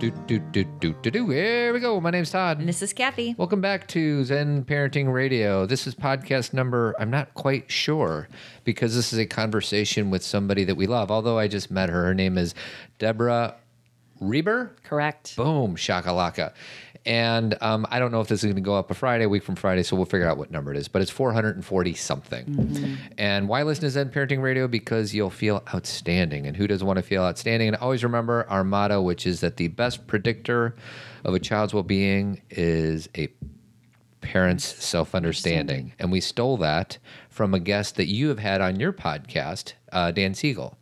Do, do, do, do, do, do. Here we go. My name's Todd. And this is Cathy. Welcome back to Zen Parenting Radio. This is podcast number, I'm not quite sure because this is a conversation with somebody that we love, although I just met her. Her name is Deborah Reber. Correct. Boom, shakalaka. And um, I don't know if this is going to go up a Friday, a week from Friday, so we'll figure out what number it is. But it's 440 something. And why listen to Zen Parenting Radio? Because you'll feel outstanding. And who doesn't want to feel outstanding? And always remember our motto, which is that the best predictor of a child's well being is a parent's self understanding. And we stole that from a guest that you have had on your podcast, uh, Dan Siegel.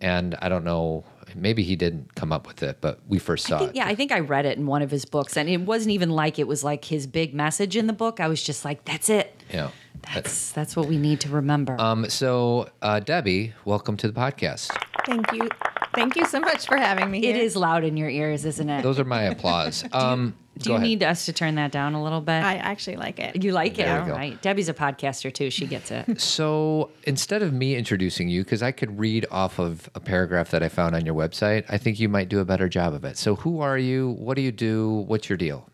And I don't know, maybe he didn't come up with it, but we first saw think, it. yeah, I think I read it in one of his books, and it wasn't even like it was like his big message in the book. I was just like, "That's it. Yeah. That's that's what we need to remember." Um, so, uh, Debbie, welcome to the podcast. Thank you. Thank you so much for having me it here. is loud in your ears, isn't it? Those are my applause. Um, Do go you ahead. need us to turn that down a little bit? I actually like it. you like it, There we all go. Debbie's a podcaster too; she gets it. So instead of me introducing you, because I could read off of a paragraph that I found on your website, I think you might do a better job of it. So, who are you? What do you do? What's your deal?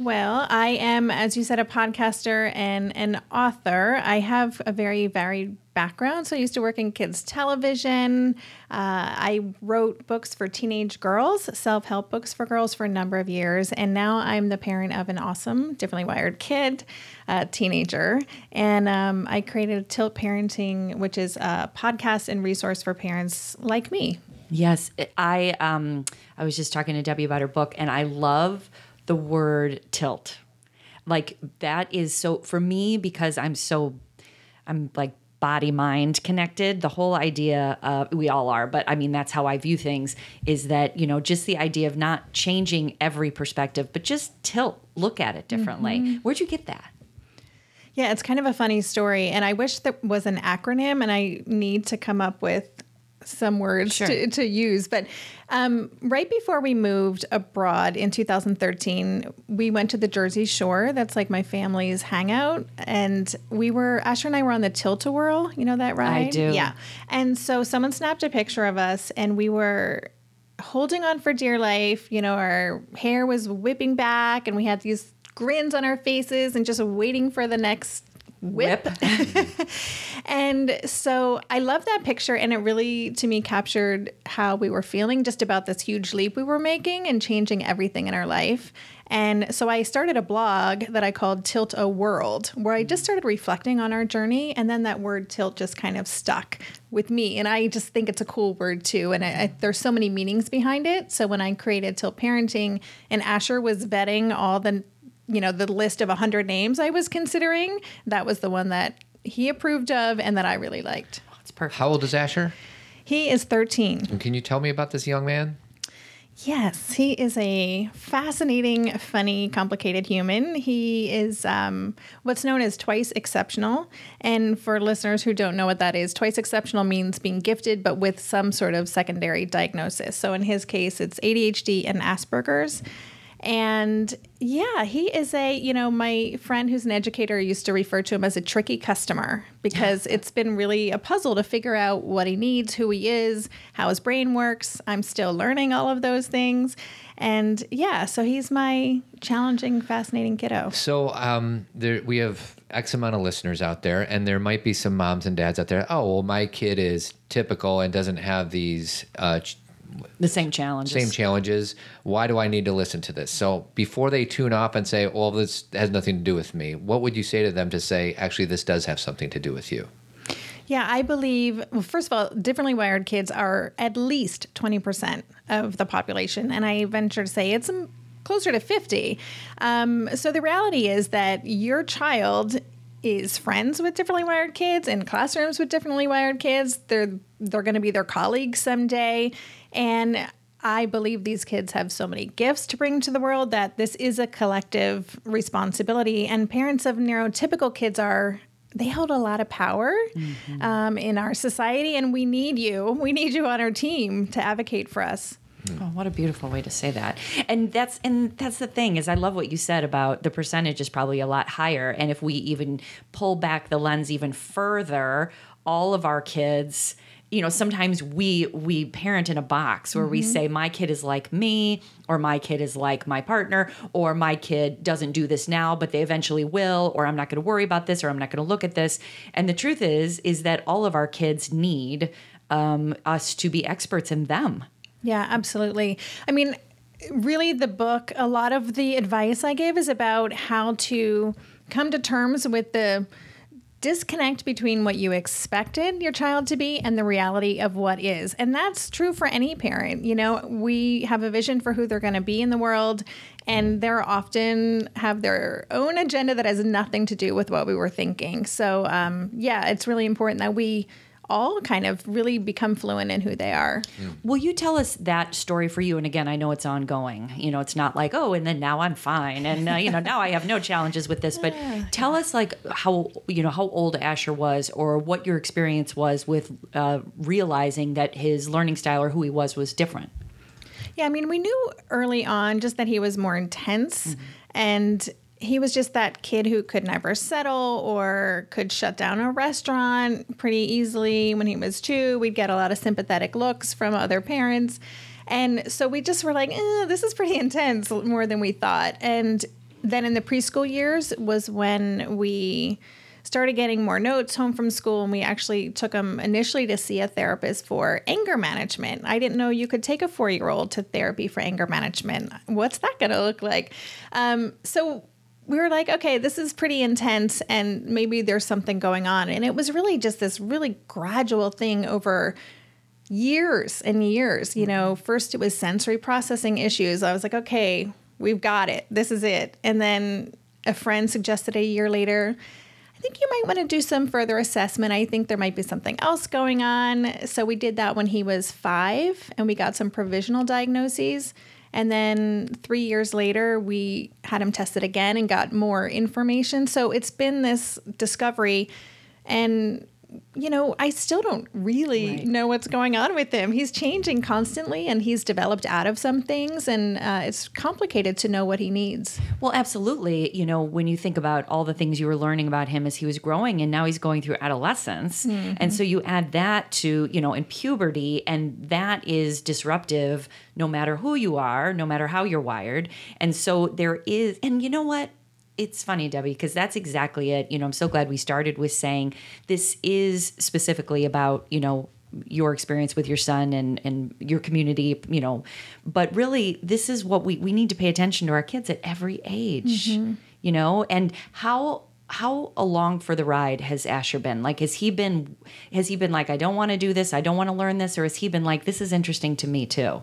Well, I am, as you said, a podcaster and an author. I have a very varied background. So I used to work in kids' television. Uh, I wrote books for teenage girls, self help books for girls for a number of years. And now I'm the parent of an awesome, differently wired kid, uh, teenager. And um, I created Tilt Parenting, which is a podcast and resource for parents like me. Yes, I um I was just talking to Debbie about her book and I love the word tilt. Like that is so for me because I'm so I'm like body mind connected. The whole idea of we all are, but I mean that's how I view things is that, you know, just the idea of not changing every perspective, but just tilt, look at it differently. Mm-hmm. Where'd you get that? Yeah, it's kind of a funny story. And I wish there was an acronym, and I need to come up with some words Sure. to, to use. But um, right before we moved abroad in 2013, we went to the Jersey Shore. That's like my family's hangout. And we were, Asher and I were on the Tilt-A-Whirl. You know that ride? I do. Yeah. And so someone snapped a picture of us, and we were holding on for dear life. You know, our hair was whipping back, and we had these grins on our faces and just waiting for the next whip. and so I love that picture, and it really, to me, captured how we were feeling just about this huge leap we were making and changing everything in our life. And so I started a blog that I called Tilt a World, where I just started reflecting on our journey. And then that word tilt just kind of stuck with me. And I just think it's a cool word too. And I, I, there's so many meanings behind it. So when I created Tilt Parenting and Asher was vetting all the, you know, the list of 100 names I was considering, that was the one that he approved of and that I really liked. It's perfect. How old is Asher? He is 13. And can you tell me about this young man? Yes, he is a fascinating, funny, complicated human. He is um, what's known as twice exceptional. And for listeners who don't know what that is, twice exceptional means being gifted, but with some sort of secondary diagnosis. So in his case, it's ADHD and Asperger's. And yeah, he is a, you know, my friend who's an educator used to refer to him as a tricky customer because it's been really a puzzle to figure out what he needs, who he is, how his brain works. I'm still learning all of those things. And yeah, so he's my challenging, fascinating kiddo. So um, there, we have X amount of listeners out there, and there might be some moms and dads out there. Oh, well, my kid is typical and doesn't have these uh, ch- The same challenges. same challenges. Why do I need to listen to this? So before they tune off and say, "Well, this has nothing to do with me," what would you say to them to say, "Actually, this does have something to do with you"? Yeah, I believe, well, first of all, differently wired kids are at least 20% of the population. And I venture to say it's um, closer to 50. Um, so the reality is that your child is friends with differently wired kids in classrooms with differently wired kids. They're they're going to be their colleagues someday, and I believe these kids have so many gifts to bring to the world that this is a collective responsibility. And parents of neurotypical kids are they hold a lot of power um, in our society, and we need you. We need you on our team to advocate for us. Oh, what a beautiful way to say that. And that's and that's the thing is I love what you said about the percentage is probably a lot higher and if we even pull back the lens even further, all of our kids you know sometimes we we parent in a box where we say my kid is like me or my kid is like my partner or my kid doesn't do this now but they eventually will or i'm not going to worry about this or i'm not going to look at this. And the truth is is that all of our kids need um, us to be experts in them. Yeah, absolutely. I mean, really, the book, a lot of the advice I give is about how to come to terms with the disconnect between what you expected your child to be and the reality of what is. And that's true for any parent. You know, we have a vision for who they're going to be in the world, and they're often have their own agenda that has nothing to do with what we were thinking. So, um, yeah, it's really important that we all kind of really become fluent in who they are. Will you tell us that story for you? And again, I know it's ongoing. You know, it's not like, oh, and then now I'm fine, and uh, you know, now I have no challenges with this. But tell us, like, how you know how old Asher was, or what your experience was with uh, realizing that his learning style or who he was was different. Yeah, I mean, we knew early on just that he was more intense and he was just that kid who could never settle or could shut down a restaurant pretty easily. When he was two, we'd get a lot of sympathetic looks from other parents. And so we just were like, eh, this is pretty intense, more than we thought. And then in the preschool years was when we started getting more notes home from school and we actually took him initially to see a therapist for anger management i didn't know you could take a four-year-old to therapy for anger management what's that going to look like um, so we were like okay this is pretty intense and maybe there's something going on and it was really just this really gradual thing over years and years you know mm-hmm. first it was sensory processing issues i was like okay we've got it this is it and then a friend suggested a year later I think you might want to do some further assessment. I think there might be something else going on. So we did that when he was five and we got some provisional diagnoses. And then three years later, we had him tested again and got more information. So it's been this discovery. And, you know, I still don't really Right. know what's going on with him. He's changing constantly and he's developed out of some things. And uh, it's complicated to know what he needs. Well, absolutely. You know, when you think about all the things you were learning about him as he was growing and now he's going through adolescence. And so you add that to, you know, in puberty, and that is disruptive no matter who you are, no matter how you're wired. And so there is, and you know what? It's funny, Debbie, because that's exactly it. You know, I'm so glad we started with saying this is specifically about, you know, your experience with your son and and your community you know but really this is what we we need to pay attention to our kids at every age mm-hmm. you know and how how along for the ride has Asher been? Like, has he been, has he been like, I don't want to do this, I don't want to learn this, or has he been like, this is interesting to me too?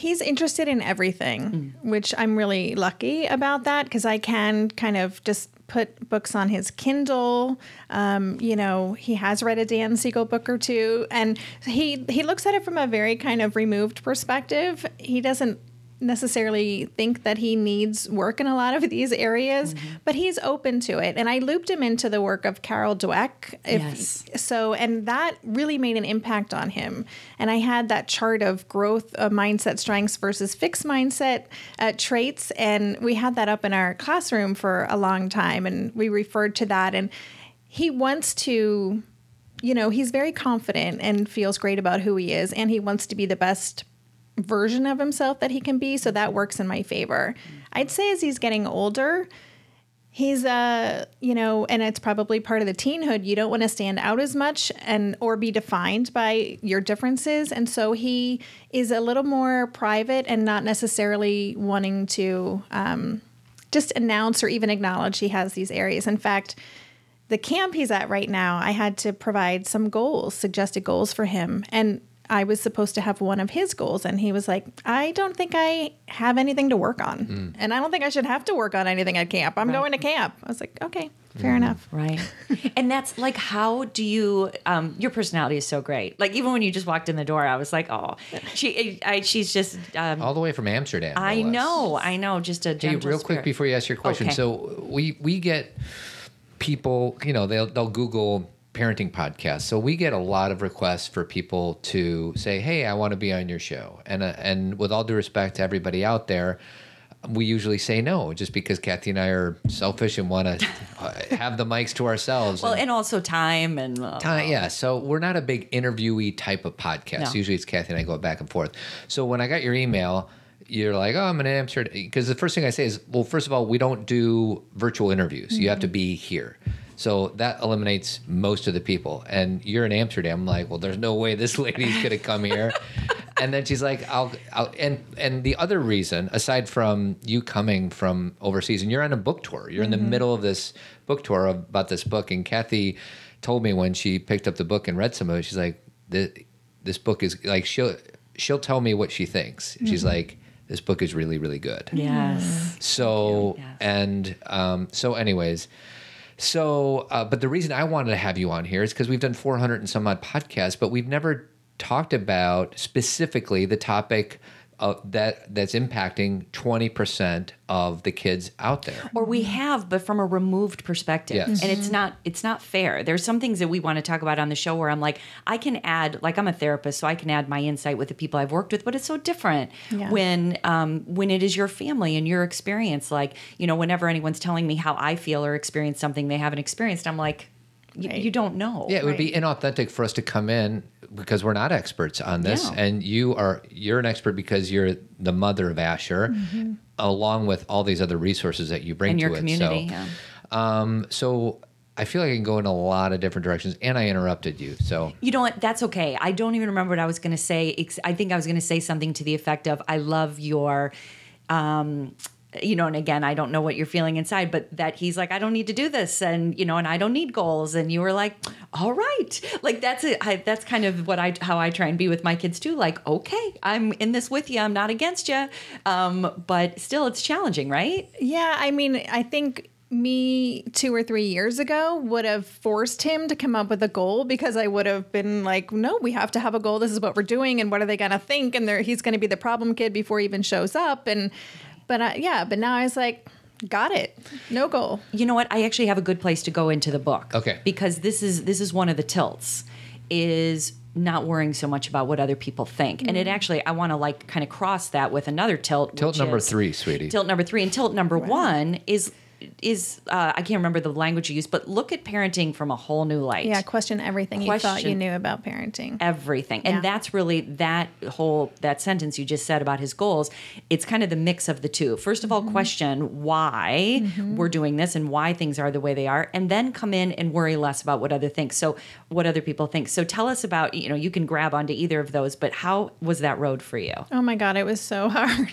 He's interested in everything, which I'm really lucky about that because I can kind of just put books on his Kindle. Um, you know, he has read a Dan Siegel book or two, and he he looks at it from a very kind of removed perspective. He doesn't necessarily think that he needs work in a lot of these areas, but he's open to it. And I looped him into the work of Carol Dweck. If, Yes. so and that really made an impact on him and i had that chart of growth of mindset strengths versus fixed mindset uh, traits and we had that up in our classroom for a long time and we referred to that and he wants to you know he's very confident and feels great about who he is and he wants to be the best version of himself that he can be so that works in my favor. I'd say as he's getting older he's uh you know and it's probably part of the teenhood you don't want to stand out as much and or be defined by your differences and so he is a little more private and not necessarily wanting to um, just announce or even acknowledge he has these areas. In fact the camp he's at right now i had to provide some goals suggested goals for him and I was supposed to have one of his goals, and he was like, I don't think I have anything to work on. And I don't think I should have to work on anything at camp. I'm going to camp. I was like, okay, fair enough. Right. and that's like, how do you, um, your personality is so great. Like, even when you just walked in the door, I was like, oh, she, I, she's just, um, all the way from Amsterdam. no I less. know, I know, just a Hey, gentle real quick before you ask your question. Okay. So we we get people, you know, they'll they'll Google parenting podcast. So we get a lot of requests for people to say, "Hey, I want to be on your show." And uh, and with all due respect to everybody out there, we usually say no, just because Cathy and I are selfish and want to have the mics to ourselves. Well, and- and also time and uh, Time, yeah. So we're not a big interviewee type of podcast. No. Usually it's Cathy and I go back and forth. So when I got your email, you're like, oh, I'm an Amsterdam. Because the first thing I say is, well, first of all, we don't do virtual interviews. You have to be here. So that eliminates most of the people. And you're in Amsterdam. Like, well, there's no way this lady's going to come here. and then she's like, I'll, I'll, and, and the other reason, aside from you coming from overseas, and you're on a book tour, you're in the middle of this book tour about this book. And Cathy told me when she picked up the book and read some of it, she's like, this, this book is like, she'll, she'll tell me what she thinks. She's like, this book is really, really good. yes. So Yes. and um, so, anyways, so uh, but the reason I wanted to have you on here is because we've done 400 and some odd podcasts, but we've never talked about specifically the topic of that that's impacting 20% of the kids out there. or we have but from a removed perspective Yes. and it's not it's not fair there's some things that we want to talk about on the show where i'm like i can add like i'm a therapist so i can add my insight with the people i've worked with but it's so different Yeah. when um, when it is your family and your experience like you know whenever anyone's telling me how i feel or experience something they haven't experienced i'm like you, Right. you don't know Yeah, it would be inauthentic for us to come in because we're not experts on this, Yeah. and you are you're an expert because you're the mother of Asher, along with all these other resources that you bring in to your it. community So, yeah. Um, so I feel like I can go in a lot of different directions, and I interrupted you. So You know what? That's okay. I don't even remember what I was going to say. I think I was going to say something to the effect of, "I love your." Um, you know, and again, I don't know what you're feeling inside, but that he's like, I don't need to do this, and you know, and I don't need goals, and you were like, all right, like that's it. I, that's kind of what I how I try and be with my kids too. Like, okay, I'm in this with you. I'm not against you, um, but still, it's challenging, right? Yeah, I mean, I think me two or three years ago would have forced him to come up with a goal because I would have been like, no, we have to have a goal. This is what we're doing, and what are they to think? And he's to be the problem kid before he even shows up. And but I, yeah, but now I was like, got it, no goal. You know what? I actually have a good place to go into the book. Okay. Because this is this is one of the tilts is not worrying so much about what other people think. And it mm. actually I want to like kind of cross that with another tilt. tilt which number is- three, sweetie. Tilt number 3 and tilt number 1 is is uh, I can't remember the language you used, but look at parenting from a whole new light Yeah, question everything you thought you knew about parenting. everything Yeah. and that's really that whole that sentence you just said about his goals it's kind of the mix of the two first of all Mm-hmm. question why we're doing this and why things are the way they are and then come in and worry less about what other think so what other people think so tell us about you know you can grab onto either of those but how was that road for you Oh my God, it was so hard.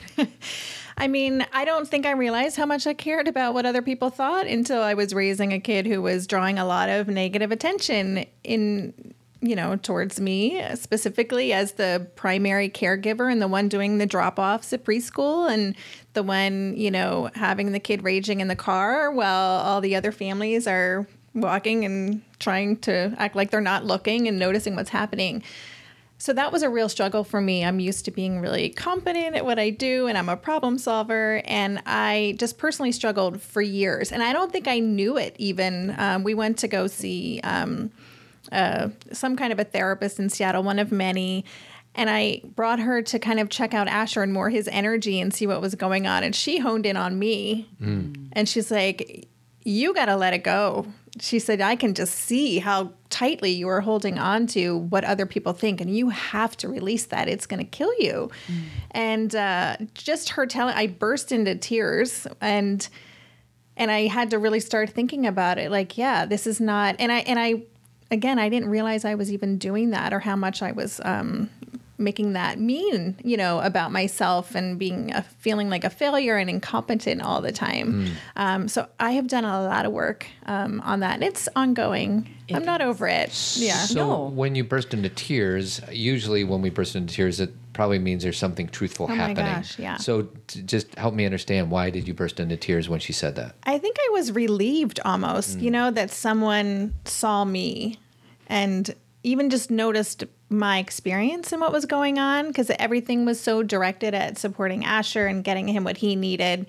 I mean, I don't think I realized how much I cared about what other people thought until I was raising a kid who was drawing a lot of negative attention in, you know, towards me, specifically as the primary caregiver and the one doing the drop offs at preschool and the one, you know, having the kid raging in the car while all the other families are walking and trying to act like they're not looking and noticing what's happening. So that was a real struggle for me. I'm used to being really competent at what I do and I'm a problem solver. And I just personally struggled for years. And I don't think I knew it even. Um, we went to go see um, uh, some kind of a therapist in Seattle, one of many. And I brought her to kind of check out Asher and more his energy and see what was going on. And she honed in on me. And she's like, You got to let it go. She said, I can just see how tightly you are holding on to what other people think, and you have to release that. It's going to kill you. And uh, just her telling, I burst into tears and and I had to really start thinking about it. Like, yeah, this is not. And I and I again, I didn't realize I was even doing that or how much I was um, making that mean, you know, about myself and being a, feeling like a failure and incompetent all the time. Um, so I have done a lot of work um, on that. And it's ongoing. I'm not over it. Yeah. So No. when you burst into tears, usually when we burst into tears, it probably means there's something truthful Oh my happening. gosh, yeah. So t- just help me understand why did you burst into tears when she said that? I think I was relieved almost, you know, that someone saw me and even just noticed my experience and what was going on because everything was so directed at supporting Asher and getting him what he needed.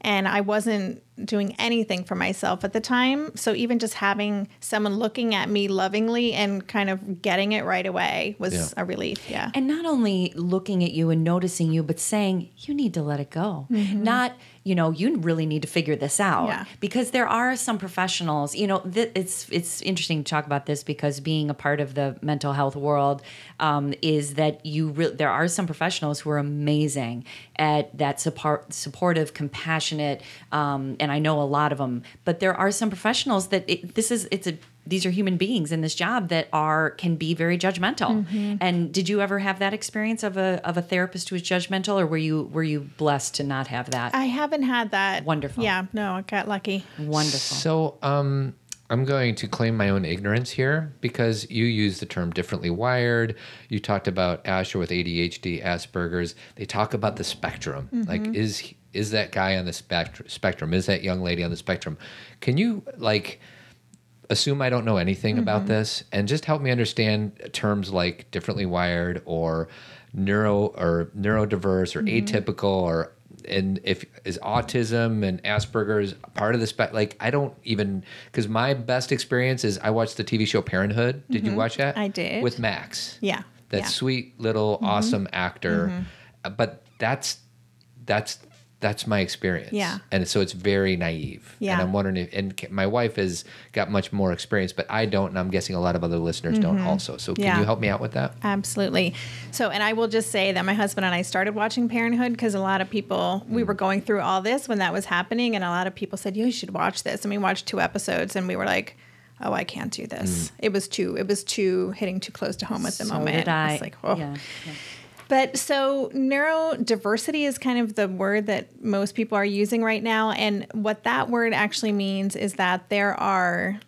And I wasn't doing anything for myself at the time. So even just having someone looking at me lovingly and kind of getting it right away was Yeah. a relief. Yeah. And not only looking at you and noticing you, but saying, you need to let it go. Mm-hmm. Not, you know, you really need to figure this out. Yeah. Because there are some professionals, you know, th- it's it's interesting to talk about this because being a part of the mental health world um, is that you re- there are some professionals who are amazing at that support, supportive, compassionate, um, and I know a lot of them. But there are some professionals that it, this is it's a these are human beings in this job that are can be very judgmental. And did you ever have that experience of a of a therapist who was judgmental, or were you were you blessed to not have that? I haven't had that. Wonderful. Yeah, no, I got lucky. Wonderful. So, um, I'm going to claim my own ignorance here because you use the term differently wired. You talked about Asher with ADHD, Asperger's. They talk about the spectrum. Like, is is that guy on the spectrum? Spectrum is that young lady on the spectrum? Can you like assume I don't know anything about this and just help me understand terms like differently wired or neuro or neurodiverse or atypical or and if is autism and Asperger's part of the spec like I don't even because my best experience is I watched the TV show Parenthood. Did you watch that? I did. with Max. Yeah. that yeah. Mm-hmm. sweet little awesome actor. Uh, But that's that's that's my experience. Yeah. and so it's very naive. Yeah. and I'm wondering if and my wife has got much more experience, but I don't, and I'm guessing a lot of other listeners don't also. So can Mm-hmm. Yeah. you help me out with that? Absolutely. So, and I will just say that my husband and I started watching Parenthood because a lot of people, we were going through all this when that was happening, and a lot of people said, You should watch this. And we watched two episodes, and we were like, Oh, I can't do this. It was too, it was too hitting too close to home at the so moment. did I. It's like, oh. yeah. But so neurodiversity is kind of the word that most people are using right now. And what that word actually means is that there are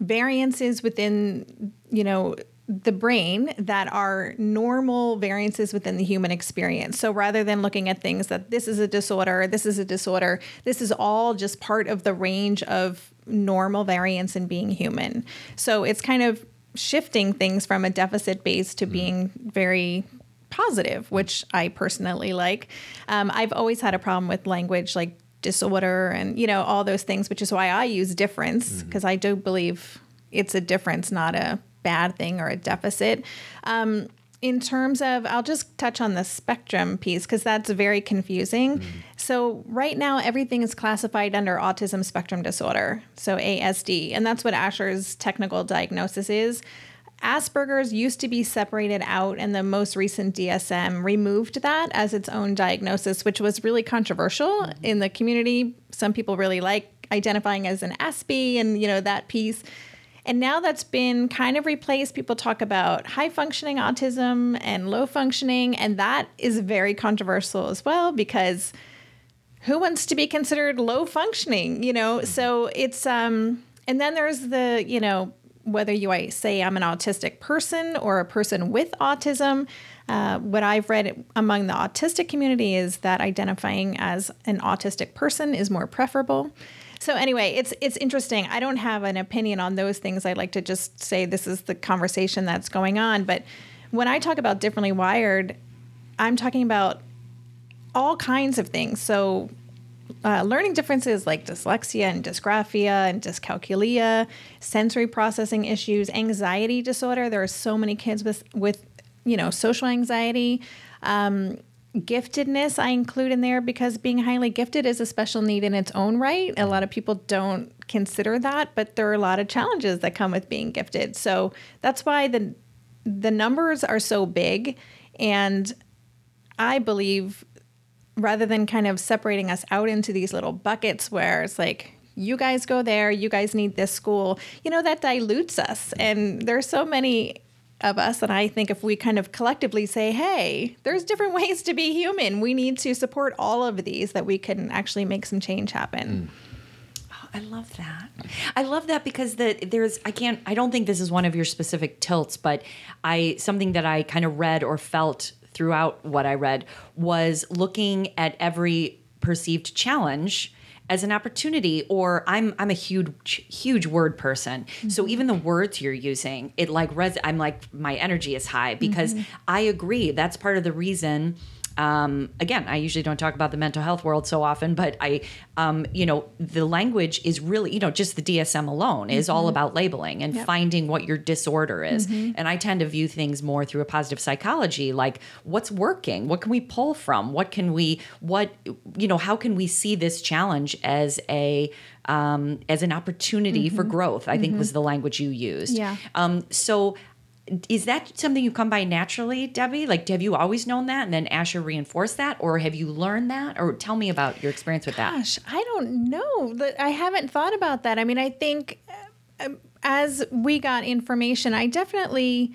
variances within, you know, the brain that are normal variances within the human experience. So rather than looking at things that this is a disorder, this is a disorder, this is all just part of the range of normal variance in being human. So it's kind of shifting things from a deficit base to mm. being very positive, which I personally like. Um, I've always had a problem with language like disorder and you know all those things, which is why I use difference because I do believe it's a difference, not a bad thing or a deficit. Um, in terms of, I'll just touch on the spectrum piece because that's very confusing. So, right now, everything is classified under autism spectrum disorder, so ASD, and that's what Asher's technical diagnosis is. Asperger's used to be separated out, and the most recent DSM removed that as its own diagnosis, which was really controversial in the community. Some people really like identifying as an Aspie and you know that piece. And now that's been kind of replaced. People talk about high functioning autism and low functioning, and that is very controversial as well because who wants to be considered low functioning you know so it's um and then there's the you know whether you say i'm an autistic person or a person with autism uh, what i've read among the autistic community is that identifying as an autistic person is more preferable. So anyway it's it's interesting. I don't have an opinion on those things. I like to just say this is the conversation that's going on. But when i talk about differently wired i'm talking about all kinds of things. So, uh, learning differences like dyslexia and dysgraphia and dyscalculia, sensory processing issues, anxiety disorder. There are so many kids with with you know social anxiety. Um, giftedness I include in there because being highly gifted is a special need in its own right. A lot of people don't consider that, but there are a lot of challenges that come with being gifted. So that's why the the numbers are so big and I believe rather than kind of separating us out into these little buckets where it's like you guys go there, you guys need this school, you know, that dilutes us. And there's so many of us and I think if we kind of collectively say, hey, there's different ways to be human. We need to support all of these that we can actually make some change happen. Mm. Oh, I love that. I love that because the there's I can't I don't think this is one of your specific tilts, but I something that I kind of read or felt throughout what I read was looking at every perceived challenge as an opportunity or I'm I'm a huge huge word person. So mm-hmm. even the words you're using, it like res I'm like my energy is high because mm-hmm. I agree that's part of the reason um, again, I usually don't talk about the mental health world so often, but I, um, you know, the language is really, you know, just the DSM alone is all about labeling and Yep. finding what your disorder is. And I tend to view things more through a positive psychology, like what's working, what can we pull from, what can we, what, you know, how can we see this challenge as a, um, as an opportunity for growth? I think was the language you used. Yeah. Um, so is that something you come by naturally, Debbie? Like, have you always known that and then Asher reinforced that? Or have you learned that? Or tell me about your experience with that. Gosh, I don't know. That- I haven't thought about that. I mean, I think um, as we got information, I definitely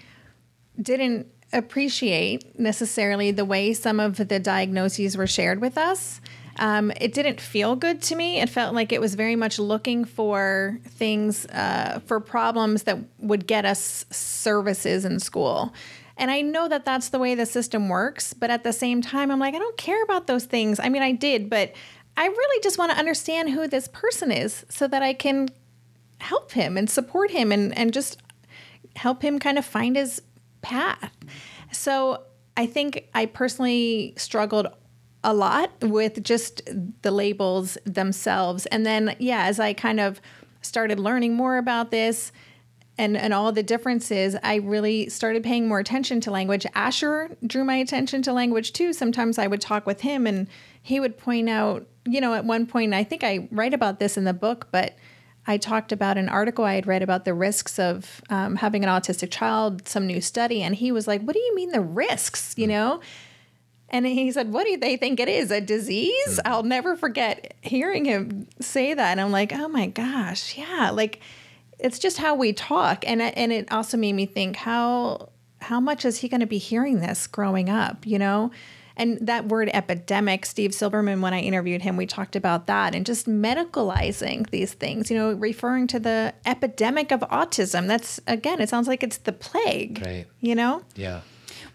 didn't appreciate necessarily the way some of the diagnoses were shared with us. Um, it didn't feel good to me. It felt like it was very much looking for things, uh, for problems that would get us services in school. And I know that that's the way the system works, but at the same time, I'm like, I don't care about those things. I mean, I did, but I really just want to understand who this person is so that I can help him and support him and, and just help him kind of find his path. So I think I personally struggled a lot with just the labels themselves. And then, yeah, as I kind of started learning more about this and, and all the differences, I really started paying more attention to language. Asher drew my attention to language too. Sometimes I would talk with him and he would point out, you know, at one point, I think I write about this in the book, but I talked about an article I had read about the risks of um, having an autistic child, some new study, and he was like, "What do you mean the risks?" You know, and he said, "What do they think it is? A disease?" Mm-hmm. I'll never forget hearing him say that, and I'm like, "Oh my gosh, yeah!" Like, it's just how we talk, and and it also made me think how how much is he going to be hearing this growing up? You know. And that word epidemic, Steve Silberman, when I interviewed him, we talked about that and just medicalizing these things, you know, referring to the epidemic of autism. That's, again, it sounds like it's the plague, Right. you know? Yeah.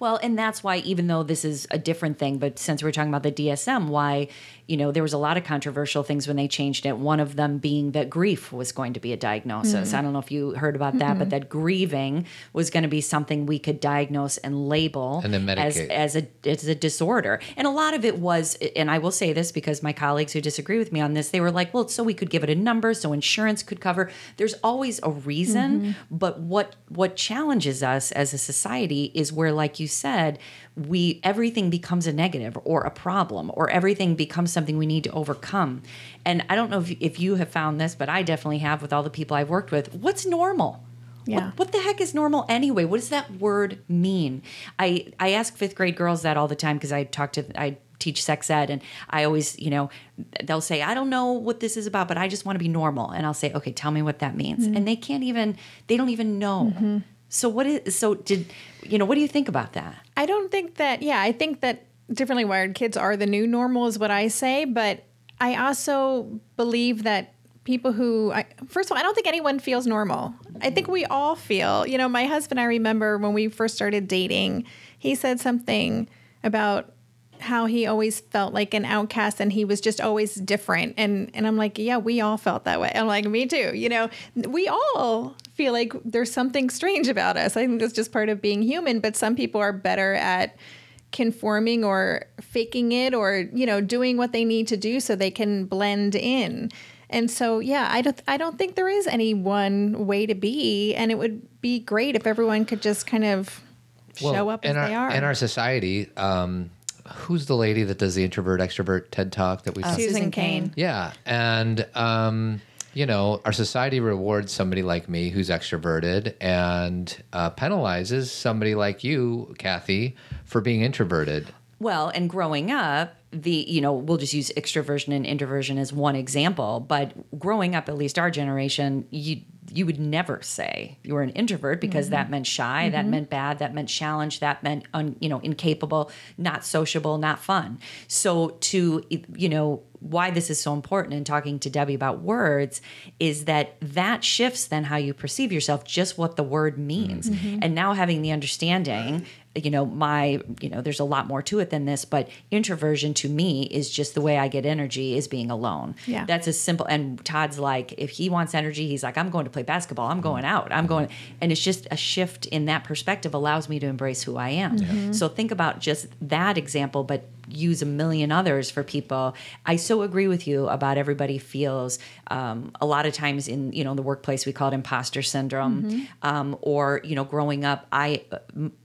Well, and that's why, even though this is a different thing, but since we're talking about the DSM, why, you know, there was a lot of controversial things when they changed it. One of them being that grief was going to be a diagnosis. Mm-hmm. I don't know if you heard about that, but that grieving was going to be something we could diagnose and label And then as, medicate. as a as a disorder. And a lot of it was, and I will say this because my colleagues who disagree with me on this, they were like, well, so we could give it a number, so insurance could cover. There's always a reason, mm-hmm. but what what challenges us as a society is where, like you said, we everything becomes a negative or a problem, or everything becomes something we need to overcome. And I don't know if, if you have found this, but I definitely have with all the people I've worked with. What's normal? Yeah. What, what the heck is normal anyway? What does that word mean? I I ask fifth grade girls that all the time because I talk to I teach sex ed and I always you know they'll say I don't know what this is about but I just want to be normal and I'll say okay tell me what that means mm-hmm. and they can't even they don't even know. Mm-hmm. So what is so did you know what do you think about that? I don't think that, yeah, I think that differently wired kids are the new normal, is what I say. But I also believe that people who, I, first of all, I don't think anyone feels normal. I think we all feel, you know, my husband, I remember when we first started dating, he said something about how he always felt like an outcast and he was just always different and and I'm like yeah we all felt that way I'm like me too you know we all feel like there's something strange about us I think that's just part of being human but some people are better at conforming or faking it or you know doing what they need to do so they can blend in and so yeah I don't I don't think there is any one way to be and it would be great if everyone could just kind of show up as in our, they are In our society, um, who's the lady that does the introvert extrovert TED talk that we Uh, Susan Susan Cain. Cain. Yeah, and um, you know, our society rewards somebody like me who's extroverted and uh, penalizes somebody like you, Cathy, for being introverted. Well, and growing up, the you know we'll just use extroversion and introversion as one example, but growing up, at least our generation, you you would never say you were an introvert because that mm-hmm. meant shy, that mm-hmm. meant bad, that meant challenge, that meant un, you know incapable, not sociable, not fun. So to you know why this is so important in talking to Debbie about words is that that shifts then how you perceive yourself, just what the word means. Mm-hmm. And now having the understanding, you know, my, you know, there's a lot more to it than this, but introversion to me is just the way I get energy is being alone. Yeah. That's as simple. And Todd's like, if he wants energy, he's like, I'm going to play basketball. I'm going out. I'm going. And it's just a shift in that perspective allows me to embrace who I am. Mm-hmm. So think about just that example, but use a million others for people. I so agree with you about everybody feels um, a lot of times in you know the workplace we call it imposter syndrome, um, or you know growing up I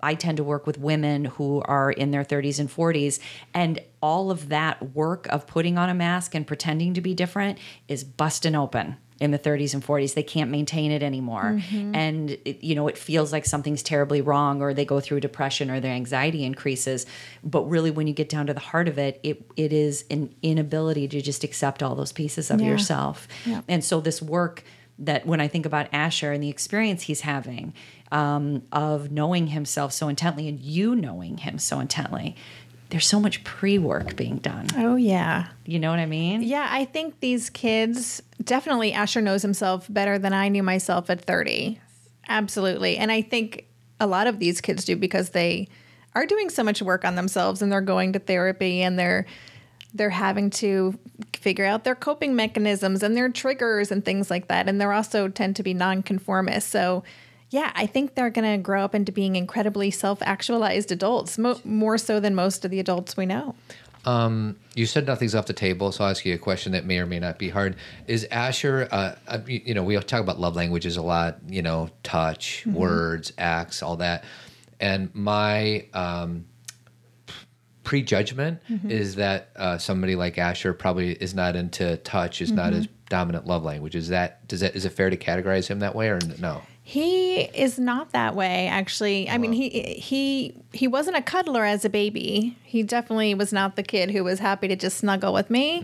I tend to work with women who are in their 30s and 40s, and all of that work of putting on a mask and pretending to be different is busting open in the 30s and 40s they can't maintain it anymore and it, you know it feels like something's terribly wrong or they go through depression or their anxiety increases but really when you get down to the heart of it it, it is an inability to just accept all those pieces of Yeah. yourself Yeah. and so this work that when I think about Asher and the experience he's having um, of knowing himself so intently and you knowing him so intently, there's so much pre-work being done. Oh yeah. You know what I mean? Yeah, I think these kids definitely Asher knows himself better than I knew myself at 30. Absolutely. And I think a lot of these kids do because they are doing so much work on themselves and they're going to therapy and they're they're having to figure out their coping mechanisms and their triggers and things like that and they're also tend to be nonconformist. So yeah, I think they're going to grow up into being incredibly self-actualized adults, mo- more so than most of the adults we know. You said nothing's off the table, so I'll ask you a question that may or may not be hard. Is Asher, uh, uh, you know, we talk about love languages a lot, you know, touch, words, acts, all that. And my um, prejudgment is that uh, somebody like Asher probably is not into touch, is not his dominant love language. Is that, does that, is it fair to categorize him that way or no? He is not that way, actually. I mean, he he he wasn't a cuddler as a baby. He definitely was not the kid who was happy to just snuggle with me,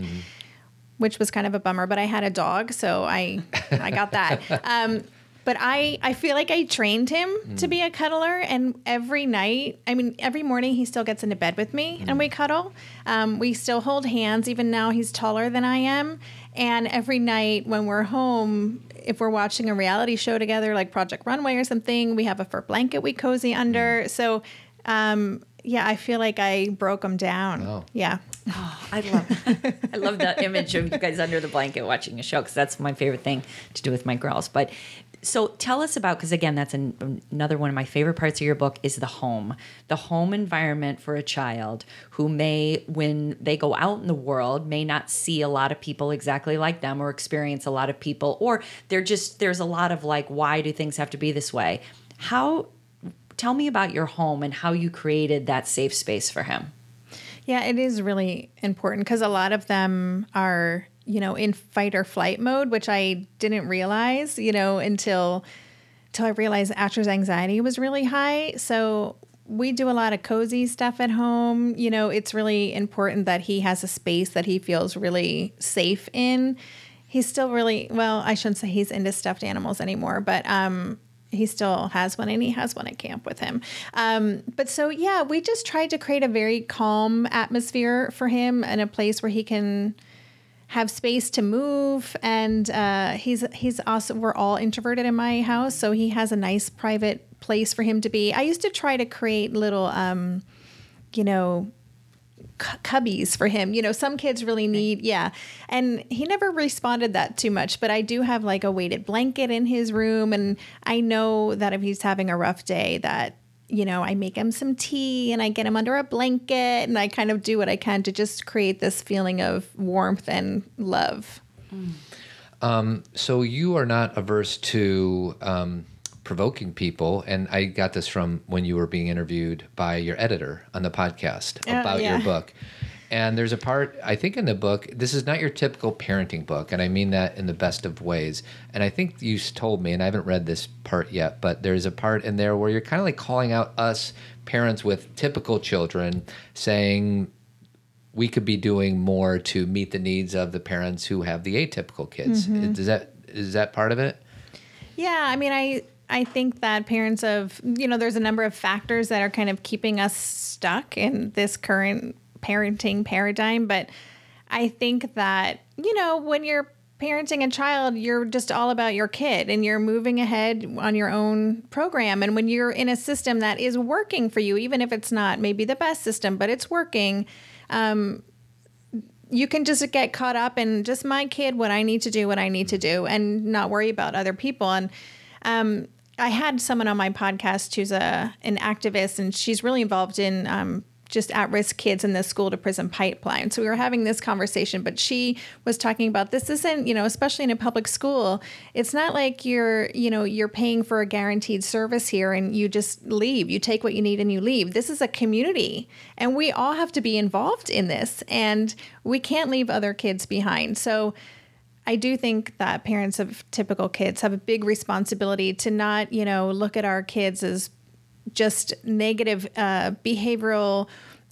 which was kind of a bummer. But I had a dog, so I I got that. Um, but I I feel like I trained him to be a cuddler, and every night, I mean, every morning he still gets into bed with me and we cuddle. Um, we still hold hands, even now he's taller than I am. And every night when we're home, if we're watching a reality show together, like Project Runway or something, we have a fur blanket we cozy under. So, um, yeah, I feel like I broke him down. Oh. Yeah. Oh, I love I love that image of you guys under the blanket watching a show because that's my favorite thing to do with my girls. But so tell us about because again that's an, another one of my favorite parts of your book is the home. The home environment for a child who may when they go out in the world may not see a lot of people exactly like them or experience a lot of people or they're just there's a lot of like why do things have to be this way? How tell me about your home and how you created that safe space for him. Yeah, it is really important because a lot of them are, you know, in fight or flight mode, which I didn't realize, you know, until until I realized Asher's anxiety was really high. So we do a lot of cozy stuff at home. You know, it's really important that he has a space that he feels really safe in. He's still really well, I shouldn't say he's into stuffed animals anymore, but um he still has one and he has one at camp with him. Um, but so, yeah, we just tried to create a very calm atmosphere for him and a place where he can have space to move. And uh, he's, he's also, we're all introverted in my house. So he has a nice private place for him to be. I used to try to create little, um, you know, cu- cubbies for him. You know, some kids really need, yeah. And he never responded that too much, but I do have like a weighted blanket in his room. And I know that if he's having a rough day, that, you know, I make him some tea and I get him under a blanket and I kind of do what I can to just create this feeling of warmth and love. So you are not averse to um, provoking people, and I got this from when you were being interviewed by your editor on the podcast Oh, about yeah. your book. And there's a part I think in the book. This is not your typical parenting book, and I mean that in the best of ways. And I think you told me, and I haven't read this part yet, but there's a part in there where you're kind of like calling out us parents with typical children, saying we could be doing more to meet the needs of the parents who have the atypical kids. Mm-hmm. Is that is that part of it? Yeah, I mean, I I think that parents of you know, there's a number of factors that are kind of keeping us stuck in this current parenting paradigm, but I think that you know, when you're parenting a child, you're just all about your kid and you're moving ahead on your own program. And when you're in a system that is working for you, even if it's not maybe the best system, but it's working, you can just get caught up in just my kid, what I need to do, what I need to do, and not worry about other people. And um, I had someone on my podcast who's a an activist, and she's really involved in um, just at risk kids in the school to prison pipeline. So we were having this conversation, but she was talking about this isn't, you know, especially in a public school, it's not like you're, you know, you're paying for a guaranteed service here and you just leave. You take what you need and you leave. This is a community and we all have to be involved in this and we can't leave other kids behind. So I do think that parents of typical kids have a big responsibility to not, you know, look at our kids as just negative uh, behavioral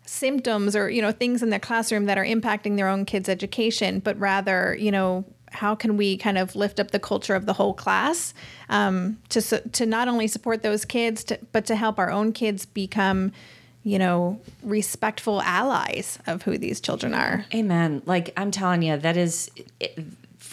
symptoms or you know things in the classroom that are impacting their own kids education but rather you know how can we kind of lift up the culture of the whole class um, to to not only support those kids to, but to help our own kids become you know respectful allies of who these children are. Amen. Like i'm telling you that is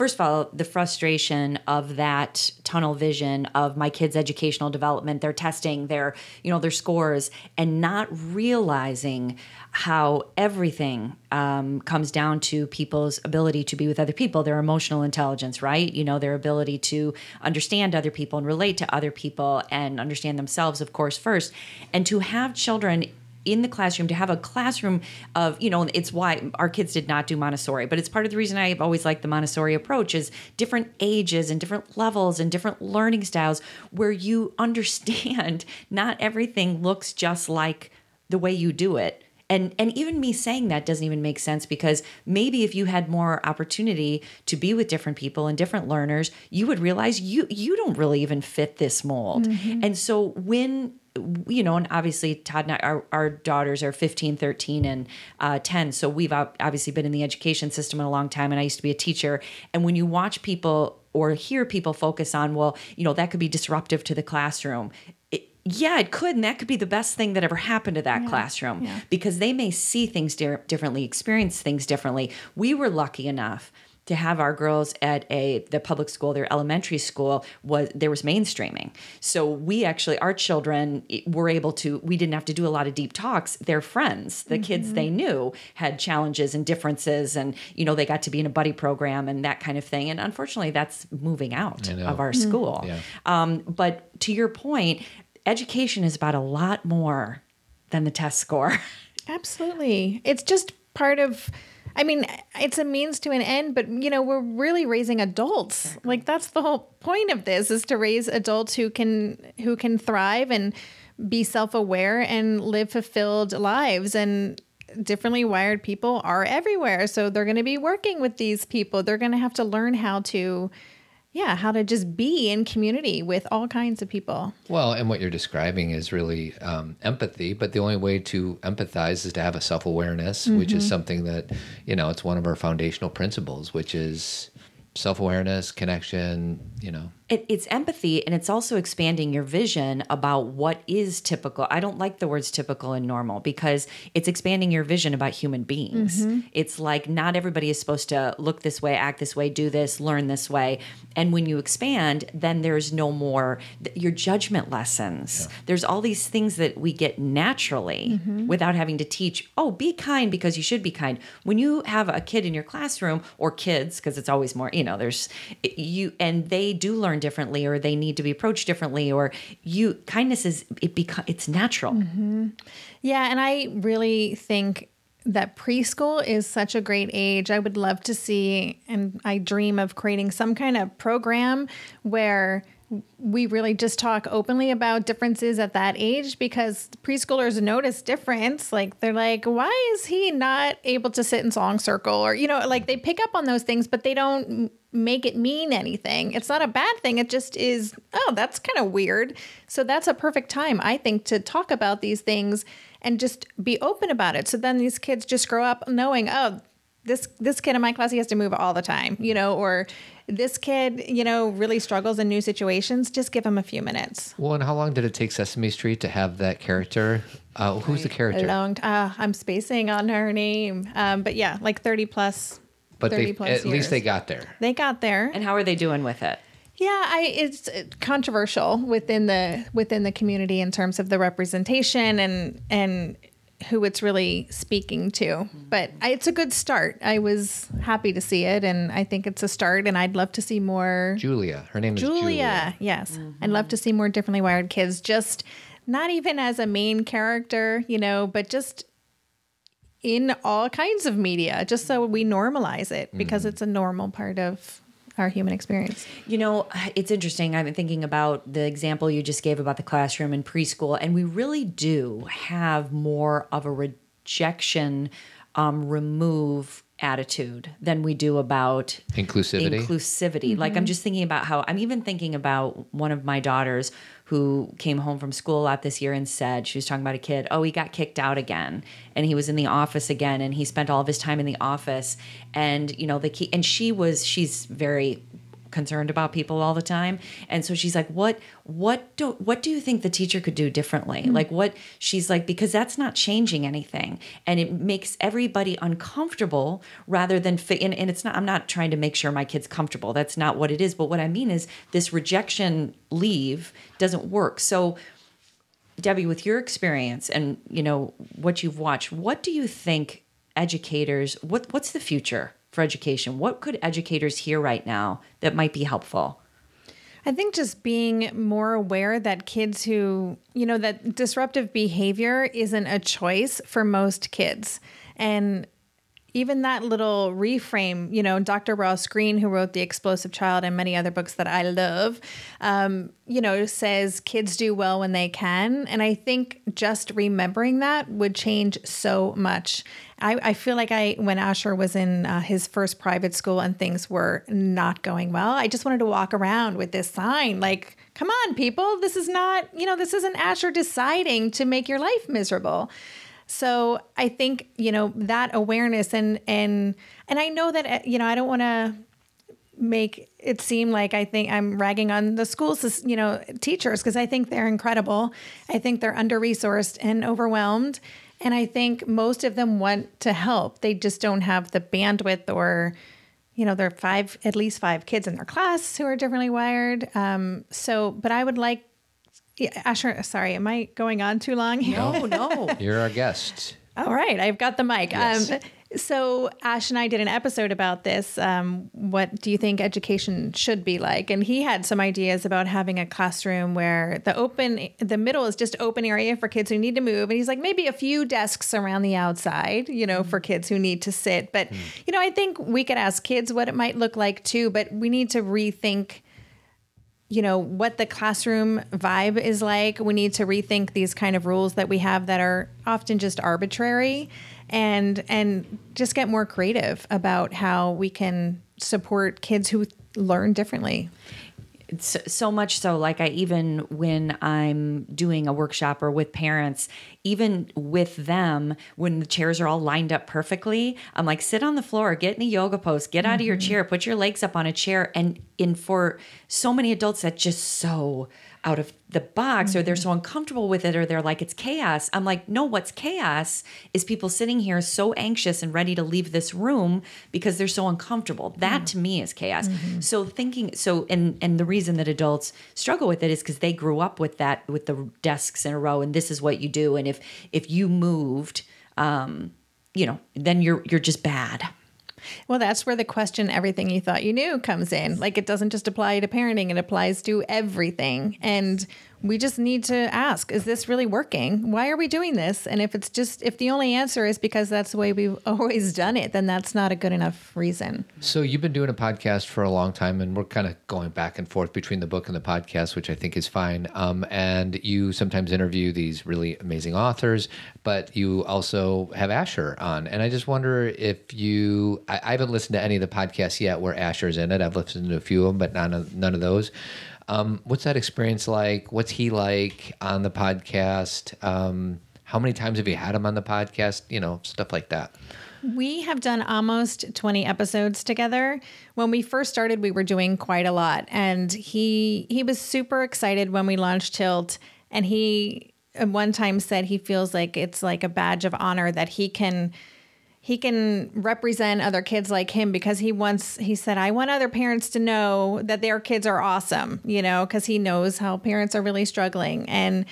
first of all, the frustration of that tunnel vision of my kids' educational development, their testing, their, you know, their scores, and not realizing how everything um, comes down to people's ability to be with other people, their emotional intelligence, right? You know, their ability to understand other people and relate to other people and understand themselves, of course, first. And to have children in the classroom to have a classroom of you know it's why our kids did not do montessori but it's part of the reason i've always liked the montessori approach is different ages and different levels and different learning styles where you understand not everything looks just like the way you do it and and even me saying that doesn't even make sense because maybe if you had more opportunity to be with different people and different learners you would realize you you don't really even fit this mold mm-hmm. and so when you know, and obviously Todd and I, our, our daughters are 15, 13, and uh, 10. So we've obviously been in the education system in a long time. And I used to be a teacher. And when you watch people or hear people focus on, well, you know, that could be disruptive to the classroom. It, yeah, it could. And that could be the best thing that ever happened to that yeah. classroom yeah. because they may see things di- differently, experience things differently. We were lucky enough to have our girls at a the public school, their elementary school was there was mainstreaming. So we actually our children were able to we didn't have to do a lot of deep talks. Their friends, the mm-hmm. kids they knew had challenges and differences and you know they got to be in a buddy program and that kind of thing. And unfortunately that's moving out of our mm-hmm. school. Yeah. Um, but to your point, education is about a lot more than the test score. Absolutely. It's just part of I mean, it's a means to an end, but you know, we're really raising adults. Like that's the whole point of this is to raise adults who can who can thrive and be self-aware and live fulfilled lives and differently wired people are everywhere. So they're going to be working with these people. They're going to have to learn how to yeah, how to just be in community with all kinds of people. Well, and what you're describing is really um, empathy, but the only way to empathize is to have a self awareness, mm-hmm. which is mm-hmm. something that, you know, it's one of our foundational principles, which is self awareness, connection, you know, it, it's empathy and it's also expanding your vision about what is typical. I don't like the words typical and normal because it's expanding your vision about human beings. Mm-hmm. It's like not everybody is supposed to look this way, act this way, do this, learn this way. And when you expand, then there's no more your judgment lessons. Yeah. There's all these things that we get naturally mm-hmm. without having to teach, oh, be kind because you should be kind. When you have a kid in your classroom or kids, because it's always more, you know, there's you and they do learn differently or they need to be approached differently or you kindness is it become it's natural mm-hmm. yeah and i really think that preschool is such a great age. I would love to see, and I dream of creating some kind of program where we really just talk openly about differences at that age because preschoolers notice difference. Like they're like, why is he not able to sit in song circle? Or, you know, like they pick up on those things, but they don't make it mean anything. It's not a bad thing. It just is, oh, that's kind of weird. So that's a perfect time, I think, to talk about these things and just be open about it. So then these kids just grow up knowing, oh, this this kid in my class he has to move all the time, you know, or this kid, you know, really struggles in new situations. Just give him a few minutes. Well, and how long did it take Sesame Street to have that character? Uh, who's the character? A long. Uh, I'm spacing on her name, um, but yeah, like thirty plus but they, at years. least they got there. They got there. And how are they doing with it? Yeah, I, it's controversial within the within the community in terms of the representation and and who it's really speaking to. But I, it's a good start. I was happy to see it, and I think it's a start. And I'd love to see more. Julia, her name Julia, is Julia. Yes, mm-hmm. I'd love to see more differently wired kids. Just not even as a main character, you know, but just in all kinds of media, just so we normalize it because it's a normal part of our human experience. You know, it's interesting. I've been thinking about the example you just gave about the classroom in preschool, and we really do have more of a rejection um, remove attitude than we do about Inclusivity? inclusivity. Like I'm just thinking about how I'm even thinking about one of my daughters who came home from school a lot this year and said she was talking about a kid, oh, he got kicked out again. And he was in the office again and he spent all of his time in the office. And you know the key and she was she's very concerned about people all the time. And so she's like what what do what do you think the teacher could do differently? Mm-hmm. Like what she's like because that's not changing anything. And it makes everybody uncomfortable rather than fit and, and it's not i'm not trying to make sure my kid's comfortable. That's not what it is. But what i mean is this rejection leave doesn't work. So Debbie, with your experience and you know what you've watched, what do you think educators what what's the future for education? What could educators hear right now that might be helpful? I think just being more aware that kids who, you know, that disruptive behavior isn't a choice for most kids. And even that little reframe, you know, Dr. Ross Greene, who wrote The Explosive Child and many other books that I love, um, you know, says kids do well when they can. And I think just remembering that would change so much. I, I feel like I, when Asher was in uh, his first private school and things were not going well, I just wanted to walk around with this sign like, come on, people, this is not, you know, this isn't Asher deciding to make your life miserable. So I think you know that awareness and and and I know that uh, you know I don't want to make it seem like I think I'm ragging on the schools, you know, teachers because I think they're incredible. I think they're under resourced and overwhelmed, and I think most of them want to help. They just don't have the bandwidth or you know, there are five, at least five kids in their class who are differently wired. Um, so, but I would like yeah, Asher, sorry, am I going on too long here? No, no. You're our guest. All right, I've got the mic. Yes. Um, so Ash and I did an episode about this. Um, what do you think education should be like? And he had some ideas about having a classroom where the open, the middle is just open area for kids who need to move, and he's like maybe a few desks around the outside, you know, for kids who need to sit. But you know, I think we could ask kids what it might look like too. But we need to rethink you know what the classroom vibe is like. We need to rethink these kind of rules that we have that are often just arbitrary and and just get more creative about how we can support kids who learn differently so, so much so like i even when i'm doing a workshop or with parents even with them when the chairs are all lined up perfectly i'm like sit on the floor get in a yoga pose get out of your mm-hmm. chair put your legs up on a chair and in for so many adults that just so out of the box or they're so uncomfortable with it or they're like it's chaos. I'm like no what's chaos is people sitting here so anxious and ready to leave this room because they're so uncomfortable. That to me is chaos. So thinking so and and the reason that adults struggle with it is because they grew up with that with the desks in a row and this is what you do and if if you moved um you know then you're you're just bad well that's where the question everything you thought you knew comes in. Like it doesn't just apply to parenting it applies to everything. And we just need to ask is this really working why are we doing this and if it's just if the only answer is because that's the way we've always done it then that's not a good enough reason So you've been doing a podcast for a long time, and we're kind of going back and forth between the book and the podcast, which I think is fine. Um, and you sometimes interview these really amazing authors, but you also have Asher on. And I just wonder if you, I, I haven't listened to any of the podcasts yet where Asher's in it. I've listened to a few of them, but none of, none of those. Um, what's that experience like? What's he like on the podcast? Um, how many times have you had him on the podcast? You know, stuff like that. We have done almost 20 episodes together. When we first started, we were doing quite a lot and he he was super excited when we launched Tilt and he one time said he feels like it's like a badge of honor that he can he can represent other kids like him because he wants he said i want other parents to know that their kids are awesome you know because he knows how parents are really struggling. And